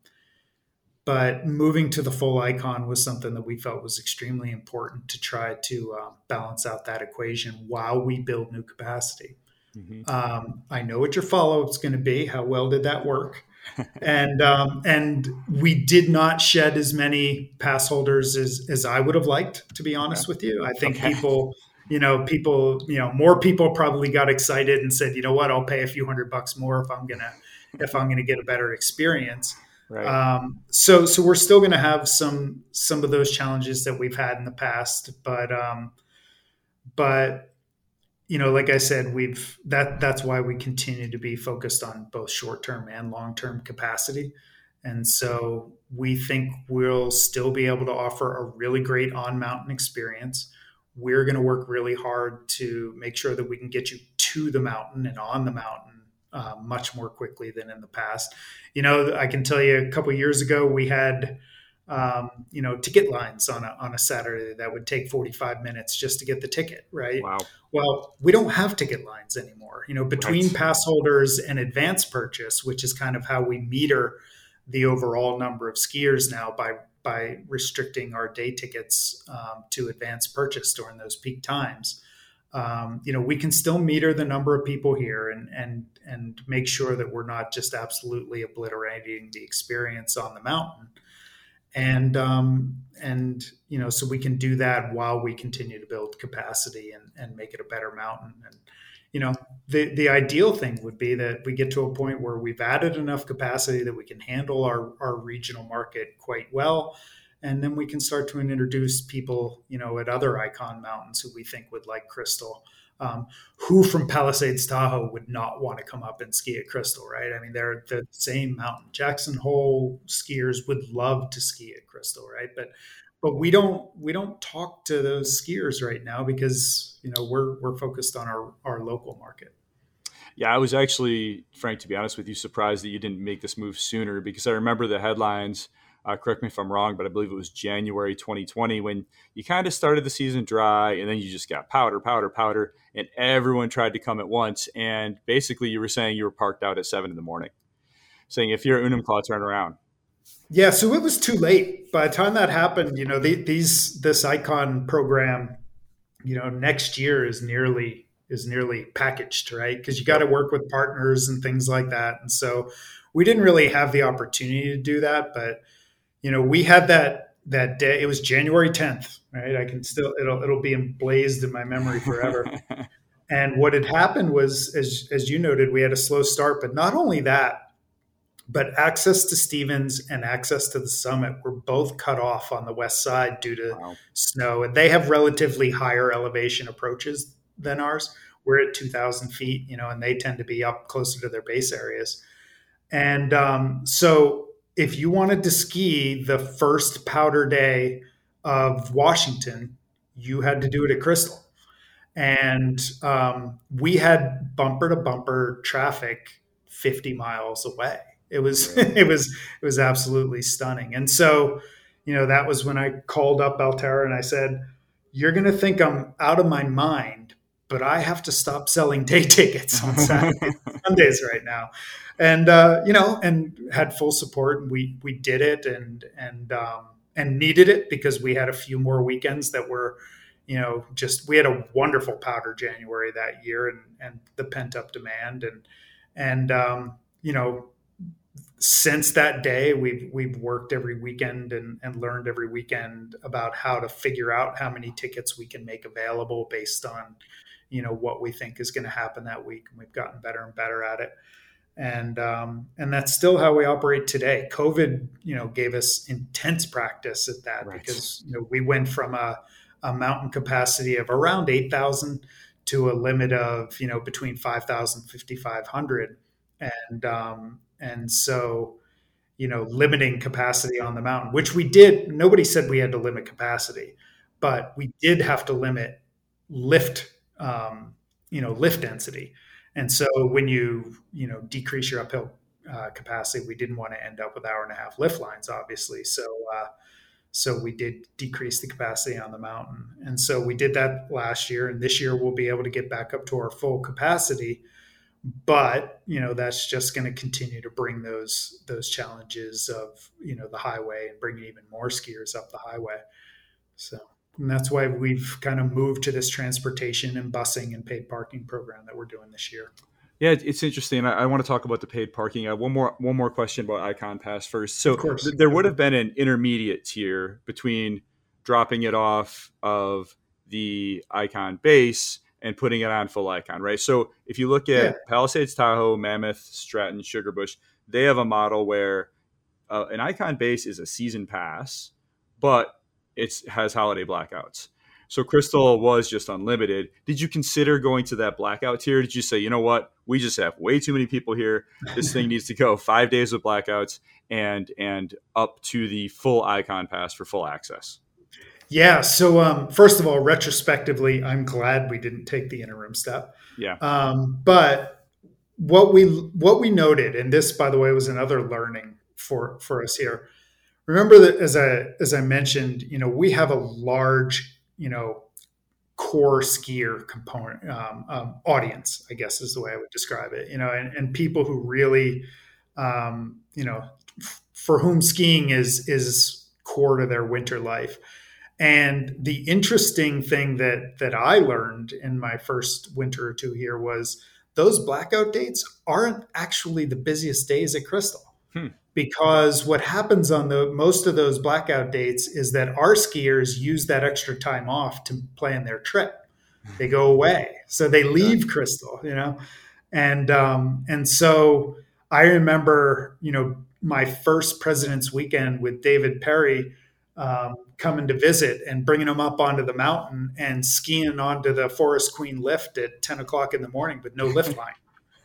but moving to the full Ikon was something that we felt was extremely important to try to uh, balance out that equation while we build new capacity. Mm-hmm. Um, I know what your follow up is going to be. How well did that work? and um, and we did not shed as many pass holders as as I would have liked, to be honest with you. I think okay. people you know, people, you know, more people probably got excited and said, you know what, I'll pay a few hundred bucks more if I'm gonna if I'm gonna get a better experience. Right. Um, so so we're still gonna have some some of those challenges that we've had in the past, but um, but you know, like I said, we've that that's why we continue to be focused on both short term and long term capacity. And so we think we'll still be able to offer a really great on mountain experience we're going to work really hard to make sure that we can get you to the mountain and on the mountain uh, much more quickly than in the past. You know, I can tell you a couple years ago we had um, you know ticket lines on a on a Saturday that would take 45 minutes just to get the ticket, right? Wow. Well, we don't have ticket lines anymore. You know, between right. pass holders and advance purchase, which is kind of how we meter the overall number of skiers now by by restricting our day tickets um, to advance purchase during those peak times. Um, you know, we can still meter the number of people here and and and make sure that we're not just absolutely obliterating the experience on the mountain. And um, and you know, so we can do that while we continue to build capacity and and make it a better mountain. And you know, the the ideal thing would be that we get to a point where we've added enough capacity that we can handle our our regional market quite well. And then we can start to introduce people you know at other Ikon mountains who we think would like crystal um, who from palisades tahoe would not want to come up and ski at crystal right? I mean they're the same mountain. Jackson hole skiers would love to ski at crystal right? But but we don't we don't talk to those skiers right now because you know we're we're focused on our our local market. Yeah, I was actually, Frank, to be honest with you, surprised that you didn't make this move sooner because I remember the headlines Uh, correct me if I'm wrong, but I believe it was January 2020 when you kind of started the season dry and then you just got powder, powder, powder, and everyone tried to come at once. And basically, you were saying you were parked out at seven in the morning, saying if you're Enumclaw, turn around. Yeah, so it was too late. By the time that happened, you know, the, these this Ikon program, you know, next year is nearly is nearly packaged, right? Because you got to work with partners and things like that. And so we didn't really have the opportunity to do that, but you know, we had that that day. It was January 10th, right? I can still it'll it'll be emblazed in my memory forever. and what had happened was, as as you noted, we had a slow start, but not only that, but access to Stevens and access to the summit were both cut off on the west side due to wow. snow, and they have relatively higher elevation approaches than ours. We're at 2,000 feet, you know, and they tend to be up closer to their base areas. And um, so if you wanted to ski the first powder day of Washington, you had to do it at Crystal. And um, we had bumper to bumper traffic 50 miles away. It was it was it was absolutely stunning. And so, you know, that was when I called up Alterra and I said, "You're going to think I'm out of my mind, but I have to stop selling day tickets on Saturdays, Sundays right now." and uh, you know, and had full support. And we we did it, and and um, and needed it because we had a few more weekends that were, you know, just we had a wonderful powder January that year, and and the pent up demand, and and um, you know, since that day we've we've worked every weekend and, and learned every weekend about how to figure out how many tickets we can make available based on you know what we think is going to happen that week and we've gotten better and better at it and um, and that's still how we operate today. COVID, you know, gave us intense practice at that right. because you know we went from a, a mountain capacity of around eight thousand to a limit of you know between 5,000 5,500, and um, and so you know limiting capacity on the mountain, which we did. Nobody said we had to limit capacity, but we did have to limit lift, um, you know, lift density and so when you you know decrease your uphill uh, capacity, we didn't want to end up with hour and a half lift lines, obviously. So uh, so we did decrease the capacity on the mountain, and so we did that last year. And this year we'll be able to get back up to our full capacity. But you know that's just going to continue to bring those those challenges of you know the highway and bringing even more skiers up the highway. So and that's why we've kind of moved to this transportation and busing and paid parking program that we're doing this year. Yeah, it's interesting. I, I want to talk about the paid parking. Uh, one more one more question about Ikon Pass first. So th- there would have been an intermediate tier between dropping it off of the Ikon base and putting it on full Ikon, right? So if you look at yeah. Palisades, Tahoe, Mammoth, Stratton, Sugarbush, they have a model where uh, an Ikon base is a season pass, but it has holiday blackouts. So Crystal was just unlimited. Did you consider going to that blackout tier? Did you say, you know what, we just have way too many people here. This thing needs to go five days with blackouts and and up to the full Ikon pass for full access? Yeah. So um, first of all, retrospectively, I'm glad we didn't take the interim step. Yeah. Um, but what we what we noted, and this, by the way, was another learning for for us here remember that as I as I mentioned, you know, we have a large, you know, core skier component um, um, audience, I guess is the way I would describe it. You know, and, and people who really, um, you know, f- for whom skiing is is core to their winter life. And the interesting thing that that I learned in my first winter or two here was those blackout dates aren't actually the busiest days at Crystal. Hmm. Because what happens on the most of those blackout dates is that our skiers use that extra time off to plan their trip. They go away, so they leave Crystal, you know, and um, and so I remember, you know, my first President's Weekend with David Perry um, coming to visit and bringing them up onto the mountain and skiing onto the Forest Queen lift at ten o'clock in the morning with no lift line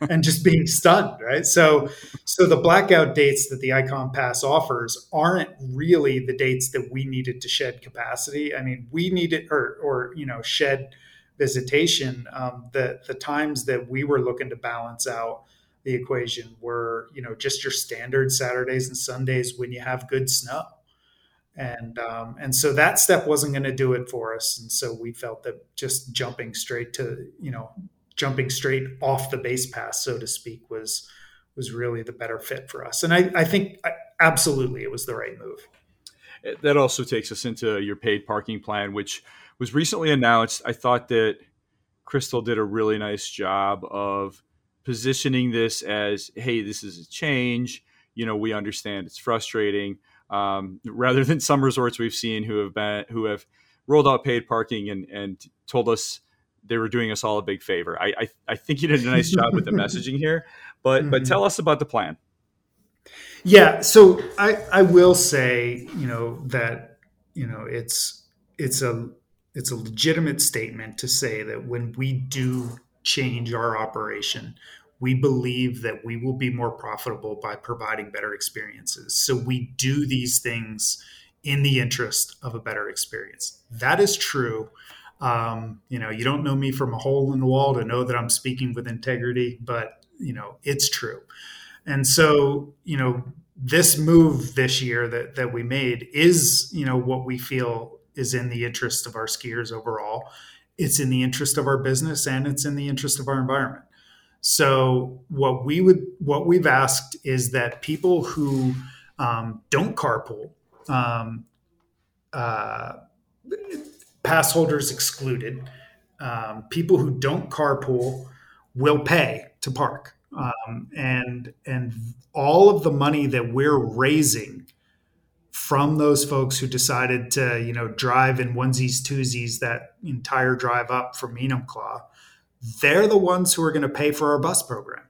and just being stunned, right? So, so the blackout dates that the Ikon Pass offers aren't really the dates that we needed to shed capacity. I mean, we needed or or you know shed visitation. Um, the the times that we were looking to balance out the equation were you know just your standard Saturdays and Sundays when you have good snow, and um, and so that step wasn't going to do it for us, and so we felt that just jumping straight to you know jumping straight off the base pass, so to speak, was was really the better fit for us, and I, I think absolutely it was the right move. That also takes us into your paid parking plan, which was recently announced. I thought that Crystal did a really nice job of positioning this as, hey, this is a change. You know, we understand it's frustrating. Um, rather than some resorts we've seen who have been who have rolled out paid parking and and told us they were doing us all a big favor. I I, I think you did a nice job with the messaging here, but mm-hmm. but tell us about the plan. Yeah, so I I will say you know that you know it's it's a it's a legitimate statement to say that when we do change our operation, we believe that we will be more profitable by providing better experiences. So we do these things in the interest of a better experience. That is true. Um, you know, you don't know me from a hole in the wall to know that I'm speaking with integrity, but you know, it's true. And so, you know, this move this year that that we made is, you know, what we feel is in the interest of our skiers overall. It's in the interest of our business and it's in the interest of our environment. So what we would what we've asked is that people who um, don't carpool, um, uh, pass holders excluded, um, people who don't carpool will pay to park, um, and and all of the money that we're raising from those folks who decided to, you know, drive in onesies, twosies that entire drive up from Enumclaw, they're the ones who are going to pay for our bus program.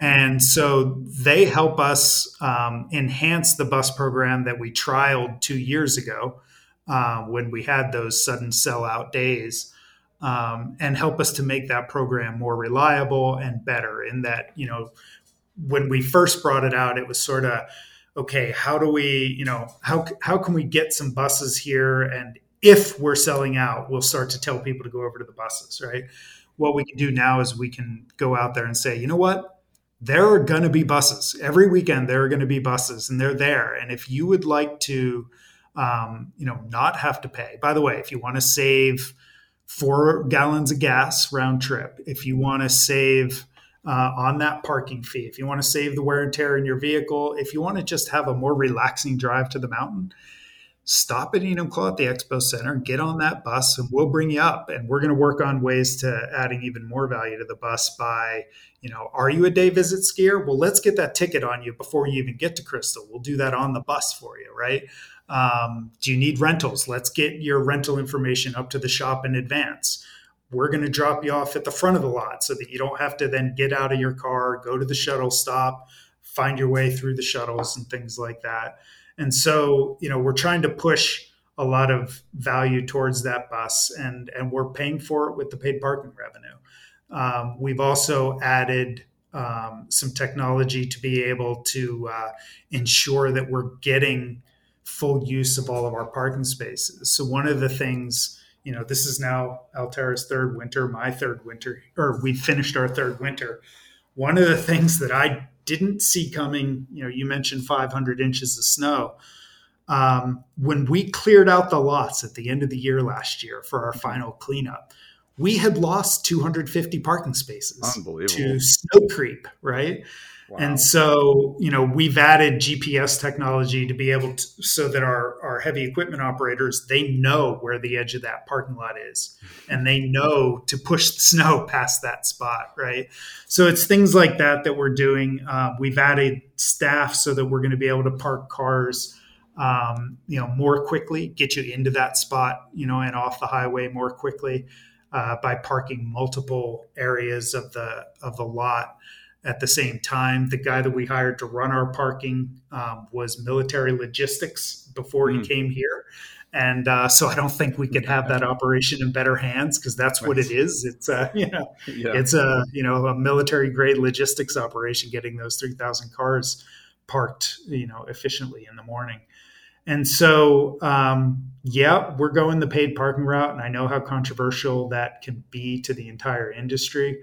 And so they help us um, enhance the bus program that we trialed two years ago uh, when we had those sudden sellout days. Um, and help us to make that program more reliable and better. In that, you know, when we first brought it out, it was sort of okay, how do we, you know, how how can we get some buses here? And if we're selling out, we'll start to tell people to go over to the buses, right? What we can do now is we can go out there and say, you know what? There are going to be buses every weekend. There are going to be buses, and they're there. And if you would like to, um, you know, not have to pay. By the way, if you want to save four gallons of gas round trip, if you want to save uh, on that parking fee. If you want to save the wear and tear in your vehicle, if you want to just have a more relaxing drive to the mountain, stop at Enumclaw at the Expo Center, and get on that bus, and we'll bring you up. And we're going to work on ways to adding even more value to the bus by, you know, are you a day visit skier? Well, let's get that ticket on you before you even get to Crystal. We'll do that on the bus for you, right? Um, do you need rentals? Let's get your rental information up to the shop in advance we're going to drop you off at the front of the lot so that you don't have to then get out of your car, go to the shuttle stop, find your way through the shuttles and things like that. And so, you know, we're trying to push a lot of value towards that bus and and we're paying for it with the paid parking revenue. Um, we've also added um, some technology to be able to uh, ensure that we're getting full use of all of our parking spaces. So one of the things you know, this is now Alterra's third winter, my third winter, or we finished our third winter. One of the things that I didn't see coming, you know, you mentioned 500 inches of snow. Um, when we cleared out the lots at the end of the year last year for our final cleanup, we had lost 250 parking spaces to snow creep, right? And so, you know, we've added GPS technology to be able to, so that our, our heavy equipment operators, they know where the edge of that parking lot is and they know to push the snow past that spot, right? So it's things like that that we're doing. Uh, we've added staff so that we're going to be able to park cars, um, you know, more quickly, get you into that spot, you know, and off the highway more quickly uh, by parking multiple areas of the, of the lot at the same time. The guy that we hired to run our parking um, was military logistics before mm. he came here. And uh, so I don't think we could have that operation in better hands because that's what it is. It's a you know, yeah. it's a you know a military grade logistics operation getting those three thousand cars parked you know efficiently in the morning. And so um, yeah, we're going the paid parking route, and I know how controversial that can be to the entire industry.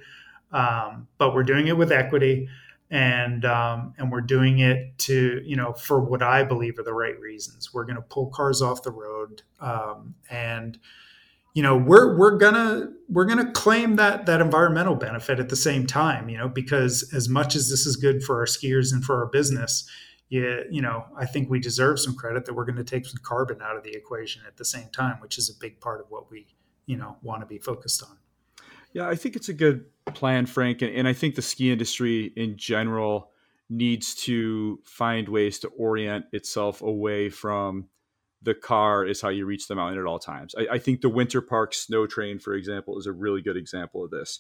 Um, but we're doing it with equity and um, and we're doing it to you know for what I believe are the right reasons. We're going to pull cars off the road, um, and you know we're we're gonna we're gonna claim that that environmental benefit at the same time. You know because as much as this is good for our skiers and for our business, yeah, you know I think we deserve some credit that we're going to take some carbon out of the equation at the same time, which is a big part of what we you know want to be focused on. Yeah, I think it's a good plan, Frank, and, and I think the ski industry in general needs to find ways to orient itself away from the car is how you reach the mountain at all times. I, I, think the Winter Park Snow Train, for example, is a really good example of this.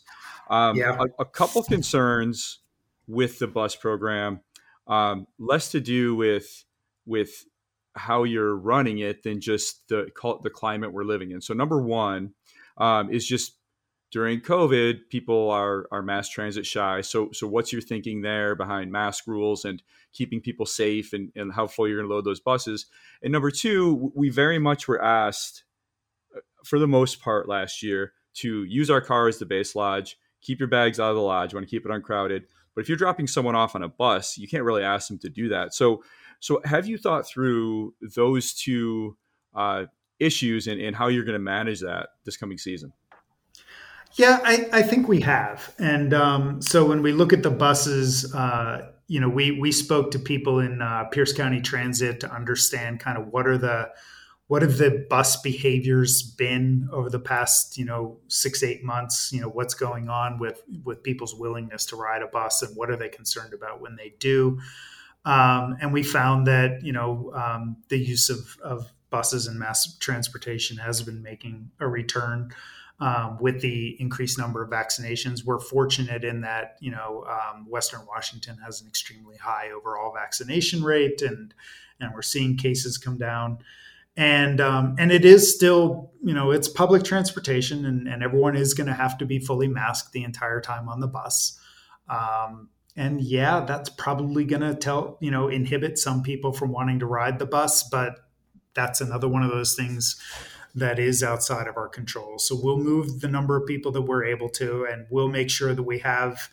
Um, yeah. a, a, couple concerns with the bus program, um, less to do with with how you're running it than just the the climate we're living in. So number one um, is just during COVID, people are are mass transit shy. So so what's your thinking there behind mask rules and keeping people safe and, and how full you're going to load those buses? And number two, we very much were asked uh, for the most part last year to use our car as the base lodge, keep your bags out of the lodge, want to keep it uncrowded. But if you're dropping someone off on a bus, you can't really ask them to do that. So so have you thought through those two uh, issues and, and how you're going to manage that this coming season? Yeah, I, I think we have. And um, so when we look at the buses, uh, you know, we we spoke to people in uh, Pierce County Transit to understand kind of what are the what have the bus behaviors been over the past you know six eight months you know what's going on with with people's willingness to ride a bus and what are they concerned about when they do um, and we found that you know um, the use of, of buses and mass transportation has been making a return um, with the increased number of vaccinations. We're fortunate in that you know um, Western Washington has an extremely high overall vaccination rate, and and we're seeing cases come down. And um, and it is still you know it's public transportation, and, and everyone is going to have to be fully masked the entire time on the bus. Um, and yeah, that's probably going to tell you know inhibit some people from wanting to ride the bus, but that's another one of those things that is outside of our control. So we'll move the number of people that we're able to, and we'll make sure that we have,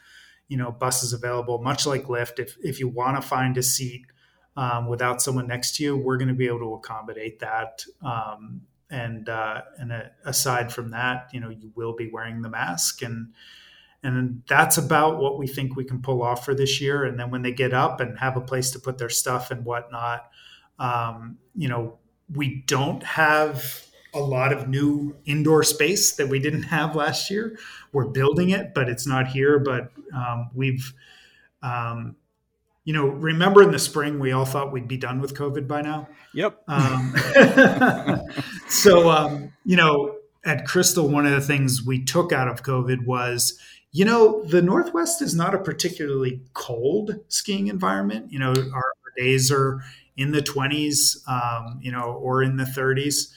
you know, buses available. Much like Lyft, if if you want to find a seat um, without someone next to you, we're going to be able to accommodate that. Um, and uh, and uh, aside from that, you know, you will be wearing the mask and. And that's about what we think we can pull off for this year. And then when they get up and have a place to put their stuff and whatnot, um, you know, we don't have a lot of new indoor space that we didn't have last year. We're building it, but it's not here. But um, we've, um, you know, remember in the spring we all thought we'd be done with COVID by now. Yep. Um, so um, you know, at Crystal, one of the things we took out of COVID was, you know, the Northwest is not a particularly cold skiing environment. You know, our, our days are in the 20s, um, you know, or in the 30s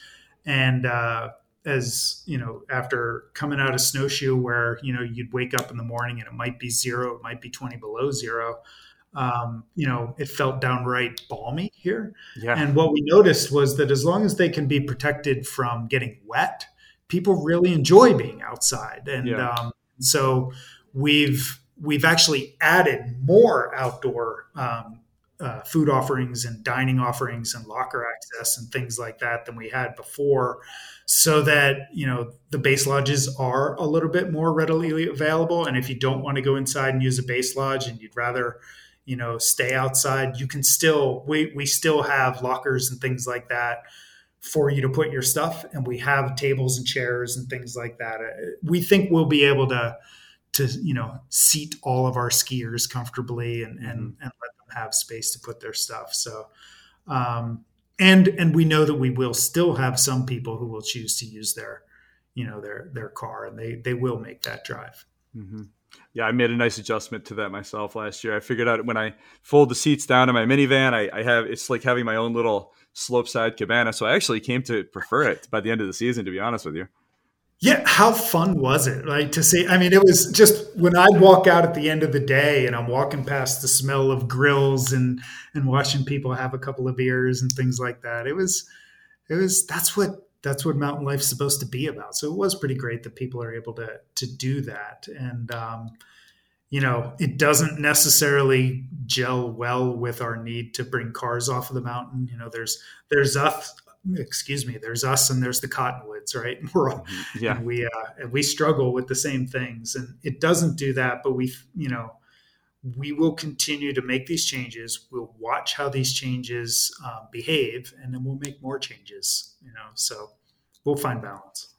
and uh, as you know after coming out of snowshoe where you know you'd wake up in the morning and it might be zero it might be 20 below zero um, you know it felt downright balmy here yeah. and what we noticed was that as long as they can be protected from getting wet people really enjoy being outside and yeah. um, so we've we've actually added more outdoor um, uh, food offerings and dining offerings and locker access and things like that than we had before so that you know the base lodges are a little bit more readily available and if you don't want to go inside and use a base lodge and you'd rather you know stay outside you can still we we still have lockers and things like that for you to put your stuff and we have tables and chairs and things like that uh, we think we'll be able to to you know seat all of our skiers comfortably and and, mm-hmm. and let them have space to put their stuff. So, um, and and we know that we will still have some people who will choose to use their, you know, their their car, and they they will make that drive. Mm-hmm. Yeah, I made a nice adjustment to that myself last year. I figured out when I fold the seats down in my minivan, I, I have it's like having my own little slope side cabana. So I actually came to prefer it by the end of the season, to be honest with you. Yeah, how fun was it? Like to see, I mean, it was just when I'd walk out at the end of the day and I'm walking past the smell of grills and and watching people have a couple of beers and things like that. It was it was that's what that's what mountain life's supposed to be about. So it was pretty great that people are able to to do that. And um, you know, it doesn't necessarily gel well with our need to bring cars off of the mountain. You know, there's there's us, excuse me, there's us and there's the cottonwoods, right? We're all, mm-hmm. yeah, and we uh, and we struggle with the same things, and it doesn't do that. But we, you know, we will continue to make these changes. We'll watch how these changes uh, behave, and then we'll make more changes. You know, so we'll find balance.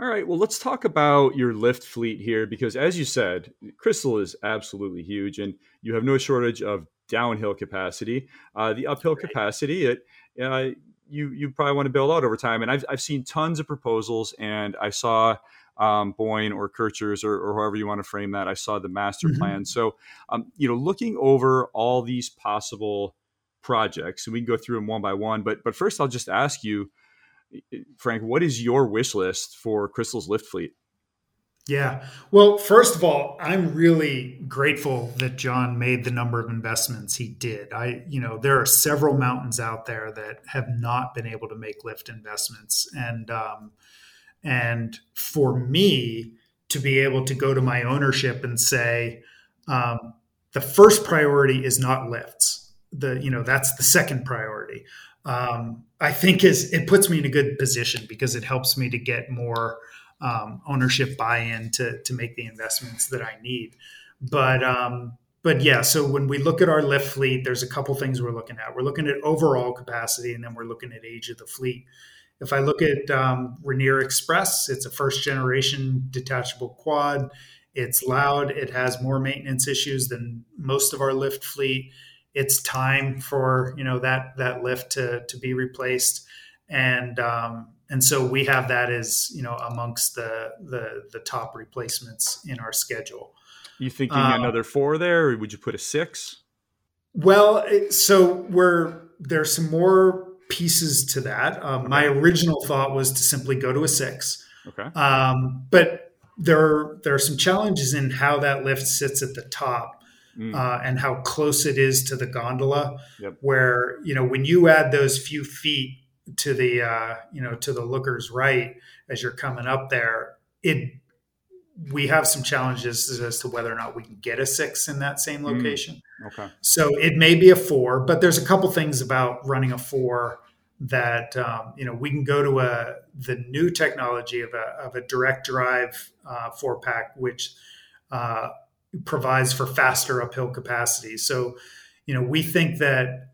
All right. Well, let's talk about your lift fleet here because, as you said, Crystal is absolutely huge, and you have no shortage of downhill capacity. Uh, the uphill right. capacity, it uh, you you probably want to build out over time. And I've I've seen tons of proposals, and I saw um, Boyne or Kirchers or, or, however you want to frame that. I saw the master mm-hmm. plan. So, um, you know, looking over all these possible projects, and we can go through them one by one. But but first, I'll just ask you, Frank, what is your wish list for Crystal's lift fleet? Yeah. Well, first of all, I'm really grateful that John made the number of investments he did. I, you know, there are several mountains out there that have not been able to make lift investments, and um, and for me to be able to go to my ownership and say, um, the first priority is not lifts. The you know that's the second priority. Um, I think is it puts me in a good position because it helps me to get more um, ownership buy-in to to make the investments that I need. But um, but yeah, so when we look at our lift fleet, there's a couple things we're looking at. We're looking at overall capacity, and then we're looking at age of the fleet. If I look at um, Rainier Express, it's a first generation detachable quad. It's loud. It has more maintenance issues than most of our lift fleet. It's time for you know that that lift to to be replaced, and um, and so we have that as you know amongst the the, the top replacements in our schedule. You thinking um, another four there, or would you put a six? Well, so we're there's some more pieces to that. Um, okay. My original thought was to simply go to a six. Okay. Um, but there are, there are some challenges in how that lift sits at the top mm. uh, and how close it is to the gondola. Yep. Where you know when you add those few feet to the uh, you know to the looker's right as you're coming up there, it we have some challenges as to whether or not we can get a six in that same mm. location. Mm. Okay. So it may be a four, but there's a couple things about running a four that um, you know we can go to a the new technology of a, of a direct drive uh, four pack, which uh, provides for faster uphill capacity. So you know we think that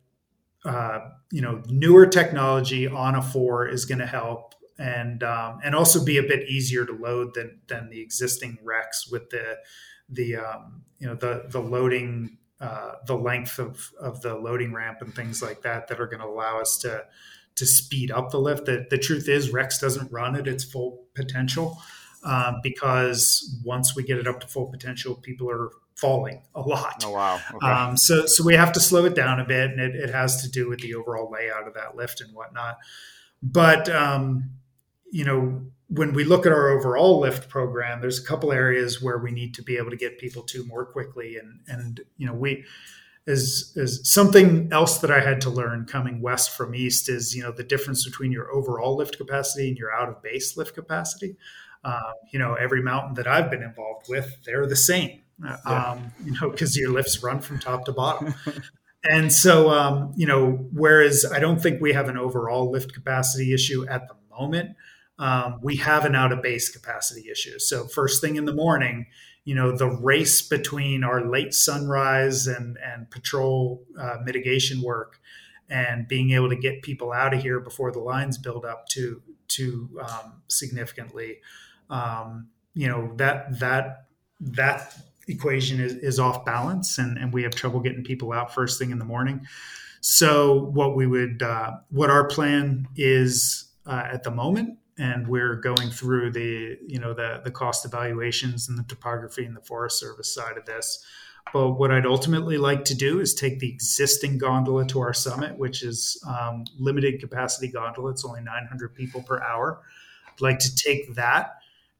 uh, you know newer technology on a four is going to help and um, and also be a bit easier to load than than the existing Rex with the the um, you know the the loading uh, the length of of the loading ramp and things like that that are going to allow us to to speed up the lift. The, the truth is, Rex doesn't run at its full potential um, because once we get it up to full potential, people are falling a lot. Oh wow! Okay. Um, so so we have to slow it down a bit, and it, it, has to do with the overall layout of that lift and whatnot. But um, you know, when we look at our overall lift program, there's a couple areas where we need to be able to get people to more quickly, and and you know we is is something else that I had to learn coming west from east is you know the difference between your overall lift capacity and your out of base lift capacity. Um, you know, every mountain that I've been involved with, they're the same. Yeah. Um, you know, because your lifts run from top to bottom. and so, um, you know, whereas I don't think we have an overall lift capacity issue at the moment, um, we have an out of base capacity issue. So, first thing in the morning, you know the race between our late sunrise and and patrol uh, mitigation work and being able to get people out of here before the lines build up to to um, significantly um, you know that that that equation is, is off balance and, and we have trouble getting people out first thing in the morning so what we would uh, what our plan is uh, at the moment and we're going through the you know the the cost evaluations and the topography and the Forest Service side of this. But what I'd ultimately like to do is take the existing gondola to our summit, which is um, limited capacity gondola. It's only 900 people per hour. I'd like to take that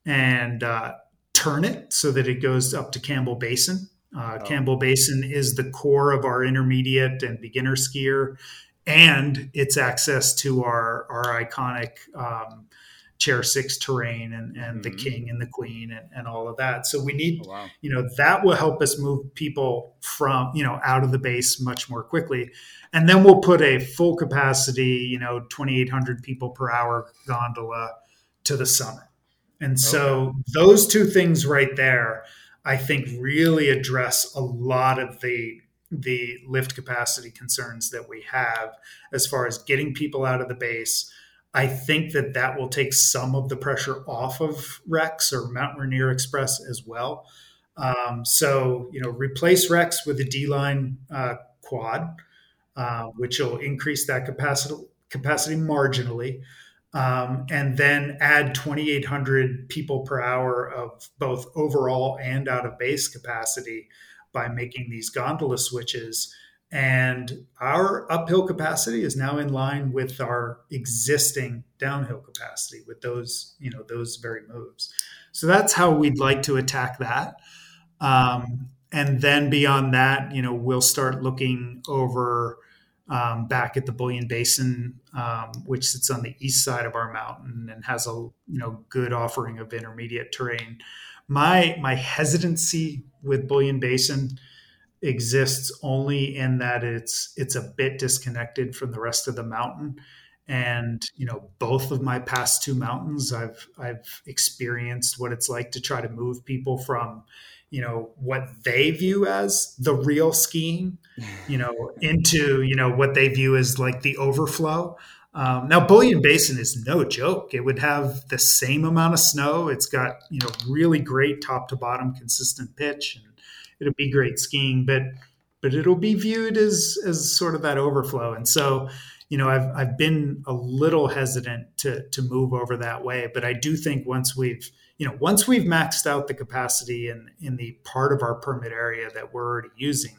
and uh, turn it so that it goes up to Campbell Basin. Uh, oh. Campbell Basin is the core of our intermediate and beginner skier and its access to our our iconic um, chair six terrain and, and mm-hmm. the king and the queen and, and all of that. So we need, oh, wow. you know, that will help us move people from, you know, out of the base much more quickly. And then we'll put a full capacity, you know, 2,800 people per hour gondola to the summit. And so okay. those two things right there, I think really address a lot of the the lift capacity concerns that we have as far as getting people out of the base. I think that that will take some of the pressure off of Rex or Mount Rainier Express as well. Um, so, you know, replace Rex with a D line uh, quad, uh, which will increase that capacity capacity marginally um, and then add 2,800 people per hour of both overall and out of base capacity by making these gondola switches. And our uphill capacity is now in line with our existing downhill capacity with those, you know, those very moves. So that's how we'd like to attack that. Um, and then beyond that, you know, we'll start looking over um, back at the Bullion Basin, um, which sits on the east side of our mountain and has a you know good offering of intermediate terrain. My my hesitancy with Bullion Basin exists only in that it's it's a bit disconnected from the rest of the mountain and you know both of my past two mountains i've i've experienced what it's like to try to move people from you know what they view as the real skiing you know into you know what they view as like the overflow. Um, now bullion basin is no joke. It would have the same amount of snow. It's got you know really great top to bottom consistent pitch and it'll be great skiing but but it'll be viewed as as sort of that overflow. And so you know i've i've been a little hesitant to to move over that way but i do think once we've you know, once we've maxed out the capacity in in the part of our permit area that we're already using,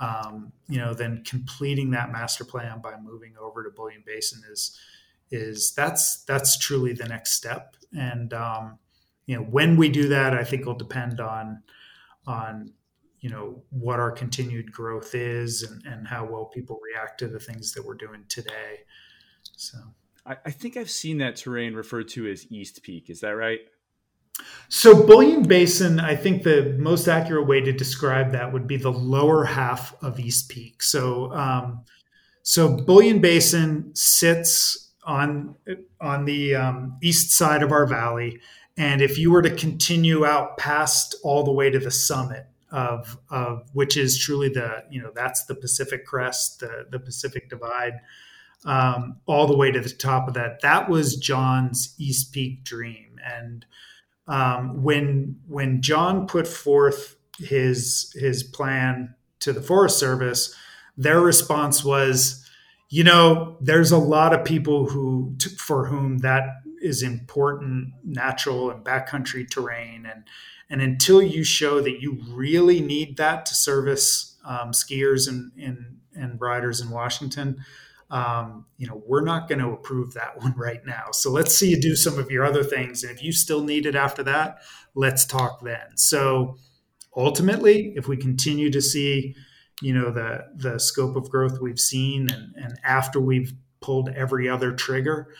um, you know, then completing that master plan by moving over to Bullion Basin is is that's that's truly the next step. And um, you know, when we do that, I think will depend on on you know what our continued growth is and, and how well people react to the things that we're doing today. So. I, I think I've seen that terrain referred to as East Peak. Is that right? So, Bullion Basin, I think the most accurate way to describe that would be the lower half of East Peak. So, um, so Bullion Basin sits on on the um, east side of our valley, and if you were to continue out past all the way to the summit of of which is truly the you know that's the Pacific Crest, the the Pacific Divide, um, all the way to the top of that. That was John's East Peak dream, and um, when when John put forth his his plan to the Forest Service, their response was, you know, there's a lot of people who for whom that is important natural and backcountry terrain, and and until you show that you really need that to service um, skiers and, and and riders in Washington, um, you know, we're not going to approve that one right now. So let's see you do some of your other things. And if you still need it after that, let's talk then. So ultimately, if we continue to see, you know, the the scope of growth we've seen, and, and after we've pulled every other trigger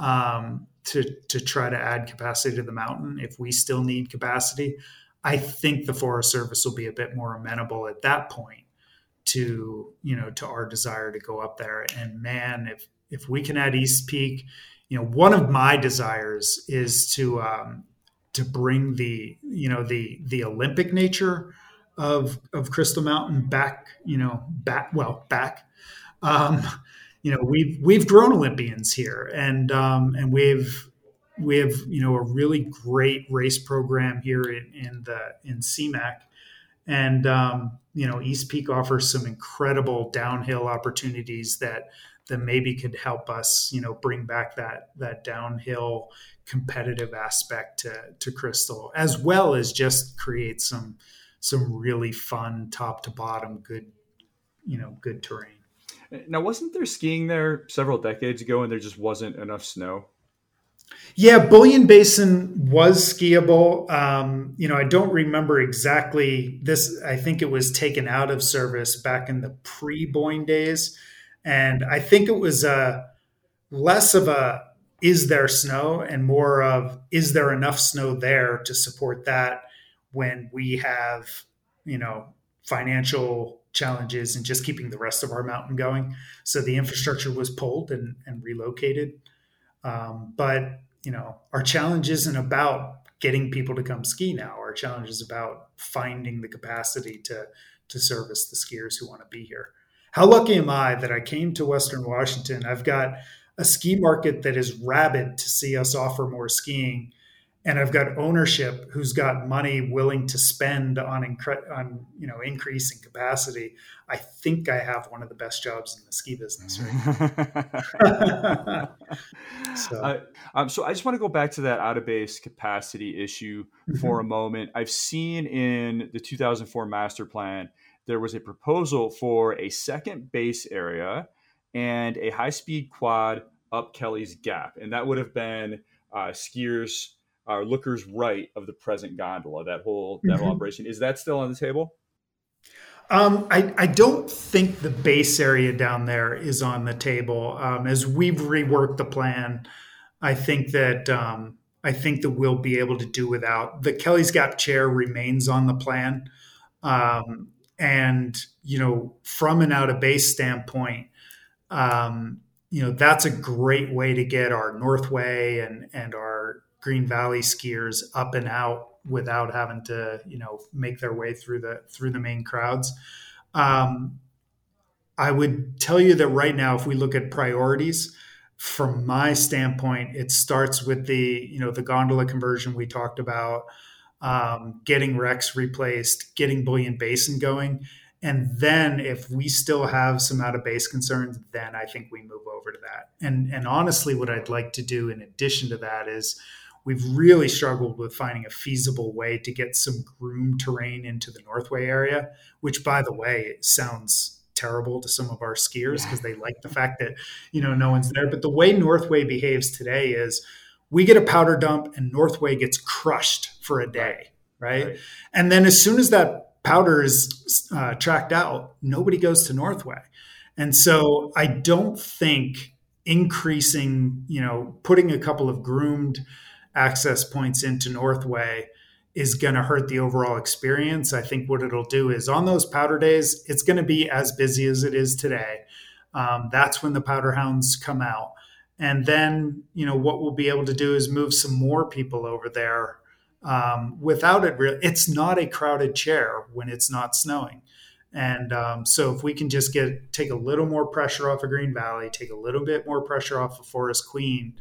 um, to to try to add capacity to the mountain, if we still need capacity, I think the Forest Service will be a bit more amenable at that point to you know to our desire to go up there. And man if if we can add east peak you know one of my desires is to um to bring the you know the the olympic nature of of crystal mountain back you know back well back. Um you know we've we've grown olympians here and um and we've we have you know a really great race program here in, in the in CMAC and um, you know, East Peak offers some incredible downhill opportunities that that maybe could help us, you know, bring back that that downhill competitive aspect to, to Crystal, as well as just create some some really fun top to bottom good, you know, good terrain. Now, wasn't there skiing there several decades ago, and there just wasn't enough snow? Yeah, Bullion Basin was skiable. Um, you know, I don't remember exactly this. I think it was taken out of service back in the pre Boyne days. And I think it was uh, less of a is there snow and more of is there enough snow there to support that when we have, you know, financial challenges and just keeping the rest of our mountain going. So the infrastructure was pulled and, and relocated. Um, but, you know, our challenge isn't about getting people to come ski now. Our challenge is about finding the capacity to, to service the skiers who want to be here. How lucky am I that I came to Western Washington? I've got a ski market that is rabid to see us offer more skiing and I've got ownership who's got money willing to spend on incre- on you know increasing capacity. I think I have one of the best jobs in the ski business. Right? so. Uh, um, so I just want to go back to that out of base capacity issue mm-hmm. for a moment. I've seen in the 2004 master plan there was a proposal for a second base area and a high speed quad up Kelly's Gap, and that would have been uh, skiers our lookers right of the present gondola. That whole that mm-hmm. operation is that still on the table? Um, I, I don't think the base area down there is on the table. Um, as we've reworked the plan, I think that um, I think that we'll be able to do without the Kelly's Gap chair remains on the plan, um, and you know from an out of base standpoint, um, you know that's a great way to get our Northway and and our Green Valley skiers up and out without having to, you know, make their way through the through the main crowds. Um, I would tell you that right now, if we look at priorities, from my standpoint, it starts with the you know the gondola conversion we talked about, um, getting Rex replaced, getting Bullion Basin going, and then if we still have some out of base concerns, then I think we move over to that. And and honestly, what I'd like to do in addition to that is we've really struggled with finding a feasible way to get some groomed terrain into the Northway area, which, by the way, sounds terrible to some of our skiers because they like the fact that you know no one's there. But the way Northway behaves today is we get a powder dump and Northway gets crushed for a day, right? right. And then as soon as that powder is uh, tracked out, nobody goes to Northway. And so I don't think increasing, you know, putting a couple of groomed access points into Northway is going to hurt the overall experience. I think what it'll do is on those powder days, it's going to be as busy as it is today. Um, that's when the powder hounds come out. And then, you know, what we'll be able to do is move some more people over there um, without it. Re- it's not a crowded chair when it's not snowing. And um, so if we can just get take a little more pressure off of Green Valley, take a little bit more pressure off of Forest Queen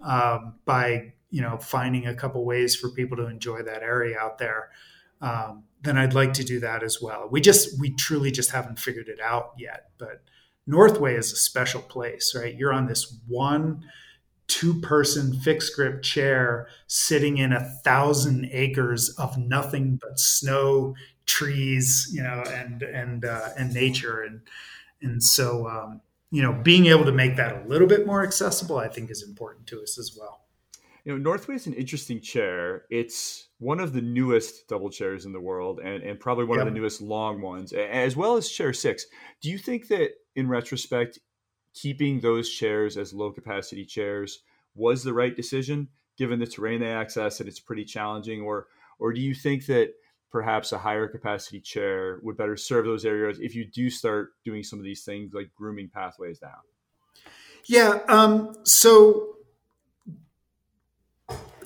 um, by you know finding a couple ways for people to enjoy that area out there um, then i'd like to do that as well. We just we truly just haven't figured it out yet but northway is a special place right? You're on this one two person fixed grip chair sitting in a thousand acres of nothing but snow trees you know and and uh, and nature. And and so um, you know being able to make that a little bit more accessible i think is important to us as well you know, Northway is an interesting chair. It's one of the newest double chairs in the world and, and probably one yep. of the newest long ones, as well as chair six. Do you think that in retrospect, keeping those chairs as low capacity chairs was the right decision given the terrain they access and it's pretty challenging? Or or do you think that perhaps a higher capacity chair would better serve those areas if you do start doing some of these things like grooming pathways down? Yeah. Um, so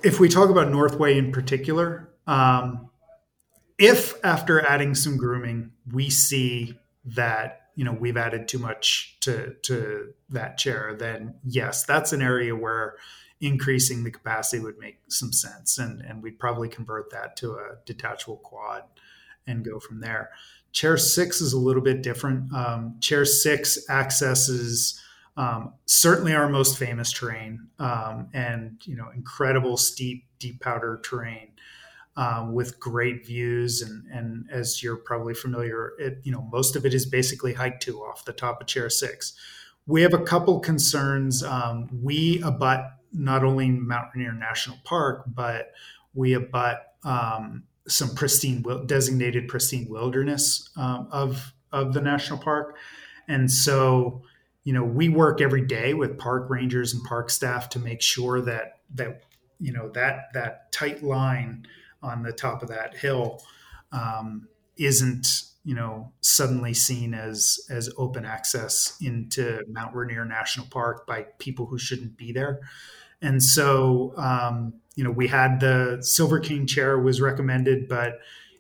if we talk about Northway in particular, um, if after adding some grooming, we see that you know we've added too much to to that chair, then yes, that's an area where increasing the capacity would make some sense, and and we'd probably convert that to a detachable quad and go from there. Chair six is a little bit different. Um, chair six accesses um, certainly our most famous terrain um, and you know incredible steep deep powder terrain um, with great views. And and as you're probably familiar it you know most of it is basically hike to off the top of chair six. We have a couple concerns. Um, we abut not only mount rainier national park but we abut um, some pristine designated pristine wilderness um, of of the national park. And so you know, we work every day with park rangers and park staff to make sure that that you know that that tight line on the top of that hill um, isn't you know suddenly seen as as open access into Mount Rainier National Park by people who shouldn't be there. And so um, you know we had the Silver King chair was recommended, but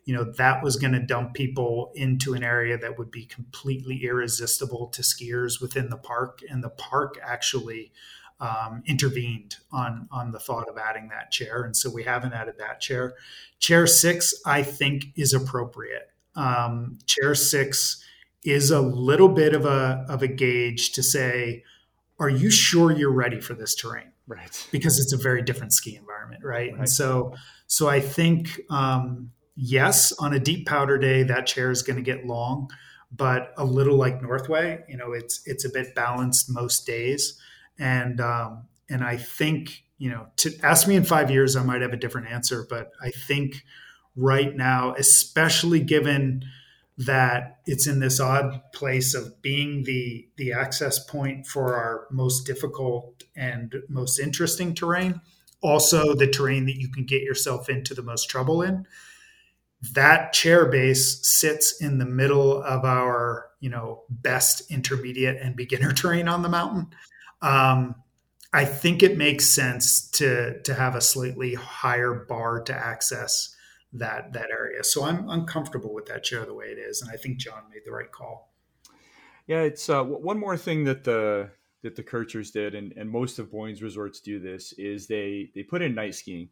you know that was going to dump people into an area that would be completely irresistible to skiers within the park, and the park actually um, intervened on on the thought of adding that chair, and so we haven't added that chair. Chair six, I think, is appropriate. Um, chair six is a little bit of a of a gauge to say, are you sure you're ready for this terrain? Right. Because it's a very different ski environment, right? right. And so, so I think um, yes, on a deep powder day, that chair is going to get long, but a little like Northway, you know, it's it's a bit balanced most days. And um, and I think you know to ask me in five years, I might have a different answer, but I think right now, especially given that it's in this odd place of being the the access point for our most difficult and most interesting terrain also the terrain that you can get yourself into the most trouble in that chair base sits in the middle of our you know best intermediate and beginner terrain on the mountain um, I think it makes sense to to have a slightly higher bar to access that that area. So I'm uncomfortable with that chair the way it is, and I think John made the right call. Yeah, it's uh, one more thing that the that the Kirchers did, and, and most of Boyne's resorts do this, is they they put in night skiing,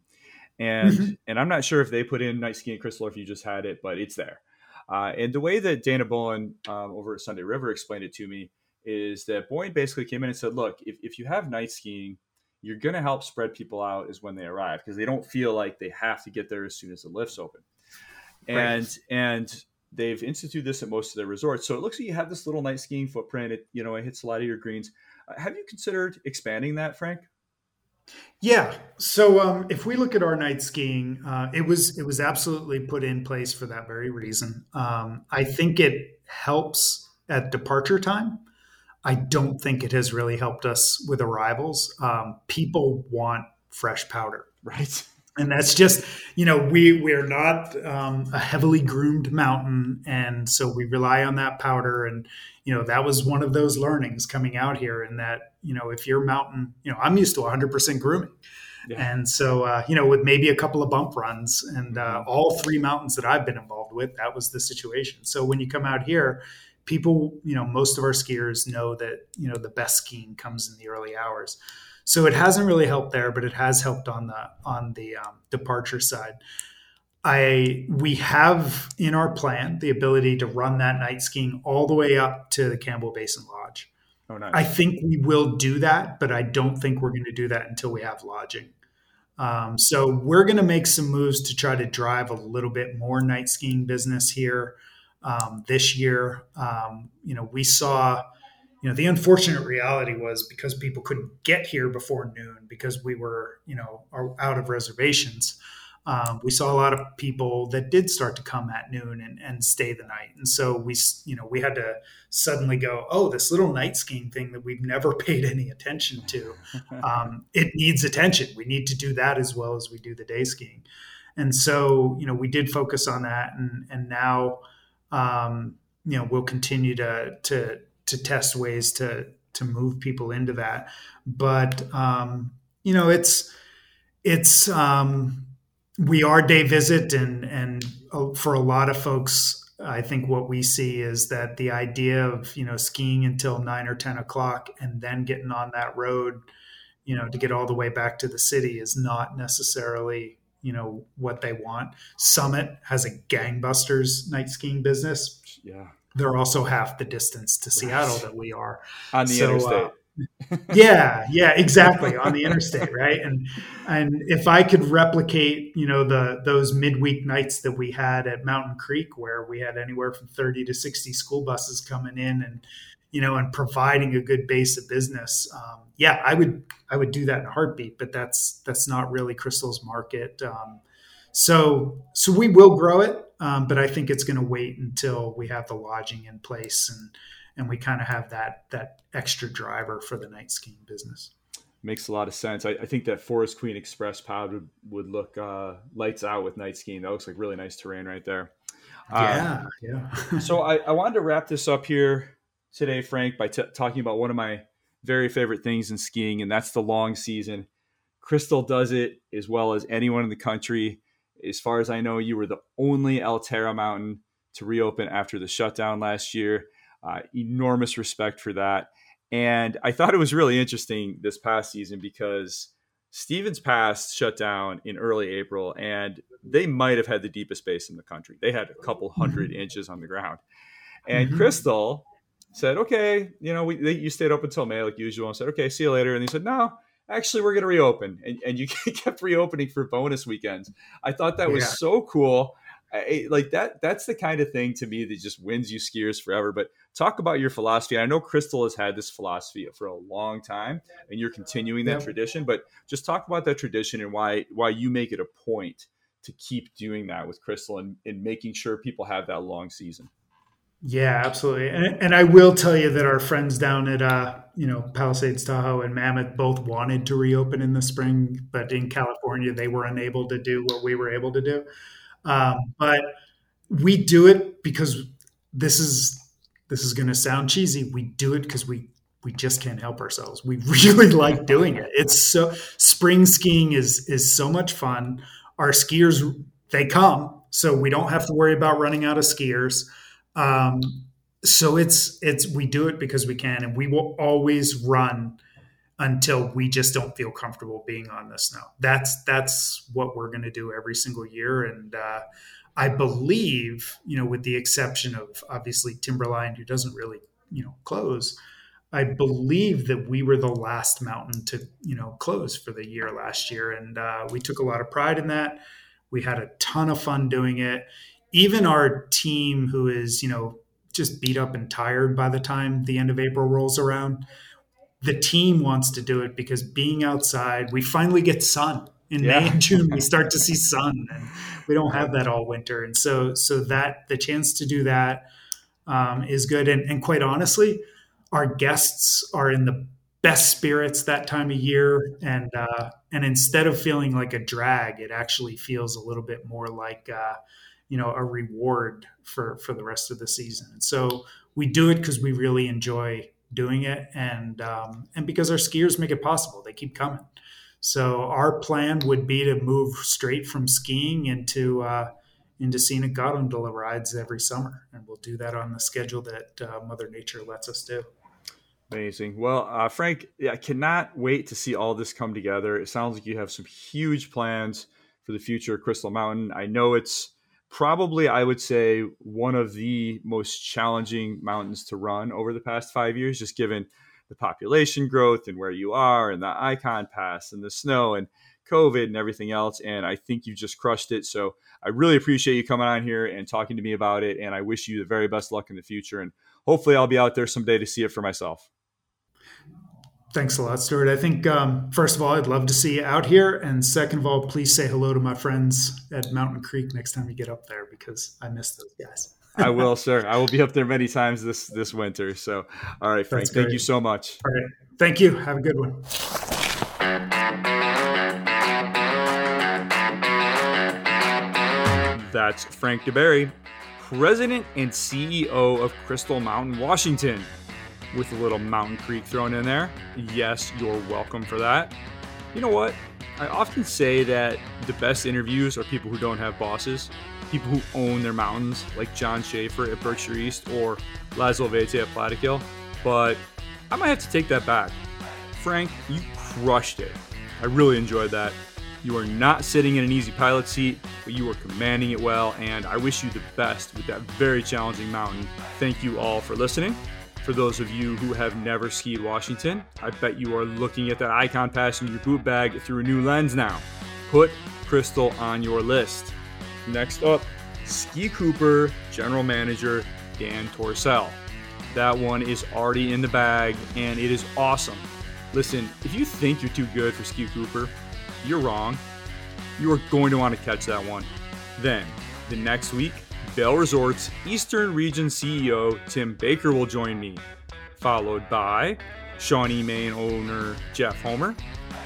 and mm-hmm. and I'm not sure if they put in night skiing, Crystal, or if you just had it, but it's there. Uh, and the way that Dana Bullen um, over at Sunday River explained it to me is that Boyne basically came in and said, look, if, if you have night skiing, you're going to help spread people out is when they arrive because they don't feel like they have to get there as soon as the lifts open. And and they've instituted this at most of their resorts. So it looks like you have this little night skiing footprint. It you know it hits a lot of your greens. Uh, have you considered expanding that, Frank? Yeah. So um, if we look at our night skiing, uh, it was it was absolutely put in place for that very reason. Um, I think it helps at departure time I don't think it has really helped us with arrivals. Um, people want fresh powder, right? And that's just, you know, we we're not um, a heavily groomed mountain, and so we rely on that powder. And you know, that was one of those learnings coming out here. In that, you know, if your mountain, you know, I'm used to 100% grooming. Yeah. And so, uh, you know, with maybe a couple of bump runs and uh, mm-hmm. all three mountains that I've been involved with, that was the situation. So when you come out here, people, you know, most of our skiers know that, you know, the best skiing comes in the early hours. So it hasn't really helped there, but it has helped on the on the um, departure side. I we have in our plan the ability to run that night skiing all the way up to the Campbell Basin Lodge. Oh, nice. I think we will do that, but I don't think we're going to do that until we have lodging. Um, so we're going to make some moves to try to drive a little bit more night skiing business here um, this year. Um, you know, we saw, you know, the unfortunate reality was because people couldn't get here before noon because we were, you know, out of reservations. Um, we saw a lot of people that did start to come at noon and, and stay the night. And so we, you know, we had to suddenly go, oh, this little night skiing thing that we've never paid any attention to, um, it needs attention. We need to do that as well as we do the day skiing. And so, you know, we did focus on that. And, and now, um, you know, we'll continue to to to test ways to to move people into that. But um, you know, it's it's um, we are day visit, and and uh, for a lot of folks, I think what we see is that the idea of you know skiing until nine or ten o'clock and then getting on that road, you know, to get all the way back to the city is not necessarily you know what they want. Summit has a gangbusters night skiing business. Yeah, they're also half the distance to Seattle that we are on the so, interstate. Uh, yeah, yeah, exactly on the interstate, right? And and if I could replicate, you know, the those midweek nights that we had at Mountain Creek, where we had anywhere from thirty to sixty school buses coming in, and you know, and providing a good base of business, um, yeah, I would I would do that in a heartbeat. But that's that's not really Crystal's market. Um, so so we will grow it, um, but I think it's going to wait until we have the lodging in place and and we kind of have that that extra driver for the night skiing business makes a lot of sense. I, I, think that Forest Queen Express pod would, would look uh, lights out with night skiing. That looks like really nice terrain right there. Yeah, um, yeah. so I, I, wanted to wrap this up here today, Frank, by t- talking about one of my very favorite things in skiing, and that's the long season. Crystal does it as well as anyone in the country. As far as I know, you were the only Alterra mountain to reopen after the shutdown last year. Uh, enormous respect for that. And I thought it was really interesting this past season because Stevens Pass shut down in early April, and they might have had the deepest base in the country. They had a couple 100 mm-hmm. inches on the ground. And mm-hmm. Crystal said, "Okay, you know, we, they, you stayed up until May like usual." And said, "Okay, see you later." And he said, "No, actually, we're going to reopen." And, and you kept reopening for bonus weekends. I thought that was yeah. so cool. I, like that that's the kind of thing to me that just wins you skiers forever but talk about your philosophy. I know crystal has had this philosophy for a long time and you're continuing that tradition but just talk about that tradition and why why you make it a point to keep doing that with crystal and, and making sure people have that long season. Yeah absolutely and, and i will tell you that our friends down at uh you know palisades tahoe and mammoth both wanted to reopen in the spring but in california they were unable to do what we were able to do um, but we do it because this is this is going to sound cheesy. We do it because we we just can't help ourselves. We really like doing it. It's so spring skiing is is so much fun. Our skiers they come, so we don't have to worry about running out of skiers. Um, so it's it's we do it because we can, and we will always run until we just don't feel comfortable being on the snow. That's that's what we're going to do every single year, and uh, I believe you know, with the exception of obviously Timberline, who doesn't really you know close. I believe that we were the last mountain to you know close for the year last year, and uh, we took a lot of pride in that. We had a ton of fun doing it. Even our team, who is you know just beat up and tired by the time the end of April rolls around, the team wants to do it because being outside, we finally get sun in yeah. May and June. We start to see sun, and we don't have that all winter. And so, so that the chance to do that um, is good. And, and quite honestly, our guests are in the best spirits that time of year, and uh, and instead of feeling like a drag, it actually feels a little bit more like. Uh, you know a reward for for the rest of the season and so we do it because we really enjoy doing it, and um, and because our skiers make it possible, they keep coming. So our plan would be to move straight from skiing into uh, into scenic gondola rides every summer, and we'll do that on the schedule that uh, Mother Nature lets us do. Amazing. Well, uh, Frank, I cannot wait to see all this come together. It sounds like you have some huge plans for the future of Crystal Mountain. I know it's probably I would say one of the most challenging mountains to run over the past five years, just given the population growth and where you are and the Ikon Pass and the snow and COVID and everything else. And I think you just crushed it. So I really appreciate you coming on here and talking to me about it. And I wish you the very best luck in the future. And hopefully I'll be out there someday to see it for myself. Thanks a lot, Stuart. I think, um, first of all, I'd love to see you out here. And second of all, please say hello to my friends at Mountain Creek next time you get up there because I miss those guys. I will, sir. I will be up there many times this this winter. So, all right, Frank, thank you so much. All right. Thank you. Have a good one. That's Frank DeBerry, President and CEO of Crystal Mountain, Washington with a little Mountain Creek thrown in there. Yes, you're welcome for that. You know what? I often say that the best interviews are people who don't have bosses, people who own their mountains, like John Schaefer at Berkshire East or Laszlo Vajtay at Plattekill. But I might have to take that back. Frank, you crushed it. I really enjoyed that. You are not sitting in an easy pilot seat, but you are commanding it well, and I wish you the best with that very challenging mountain. Thank you all for listening. For those of you who have never skied Washington, I bet you are looking at that Ikon Pass in your boot bag through a new lens now. Put Crystal on your list. Next up, Ski Cooper General Manager Dan Torsell. That one is already in the bag and it is awesome. Listen, if you think you're too good for Ski Cooper, you're wrong. You are going to want to catch that one. Then, the next week, Vail Resorts Eastern Region CEO Tim Baker will join me, followed by Shawnee Main owner Jeff Homer,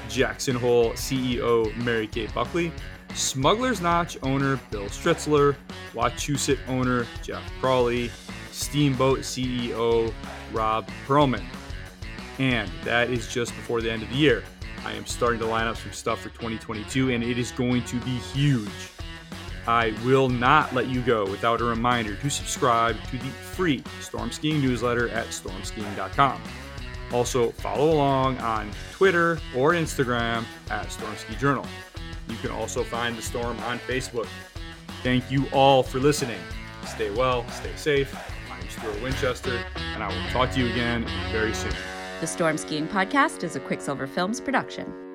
Jackson Hole CEO Mary Kay Buckley, Smuggler's Notch owner Bill Stritzler, Wachusett owner Jeff Crowley, Steamboat CEO Rob Perlman. And that is just before the end of the year. I am starting to line up some stuff for 2022, and it is going to be huge. I will not let you go without a reminder to subscribe to the free Storm Skiing newsletter at stormskiing.com. Also, follow along on Twitter or Instagram at Storm Ski Journal. You can also find the storm on Facebook. Thank you all for listening. Stay well, stay safe. I'm Stuart Winchester, and I will talk to you again very soon. The Storm Skiing Podcast is a Quicksilver Films production.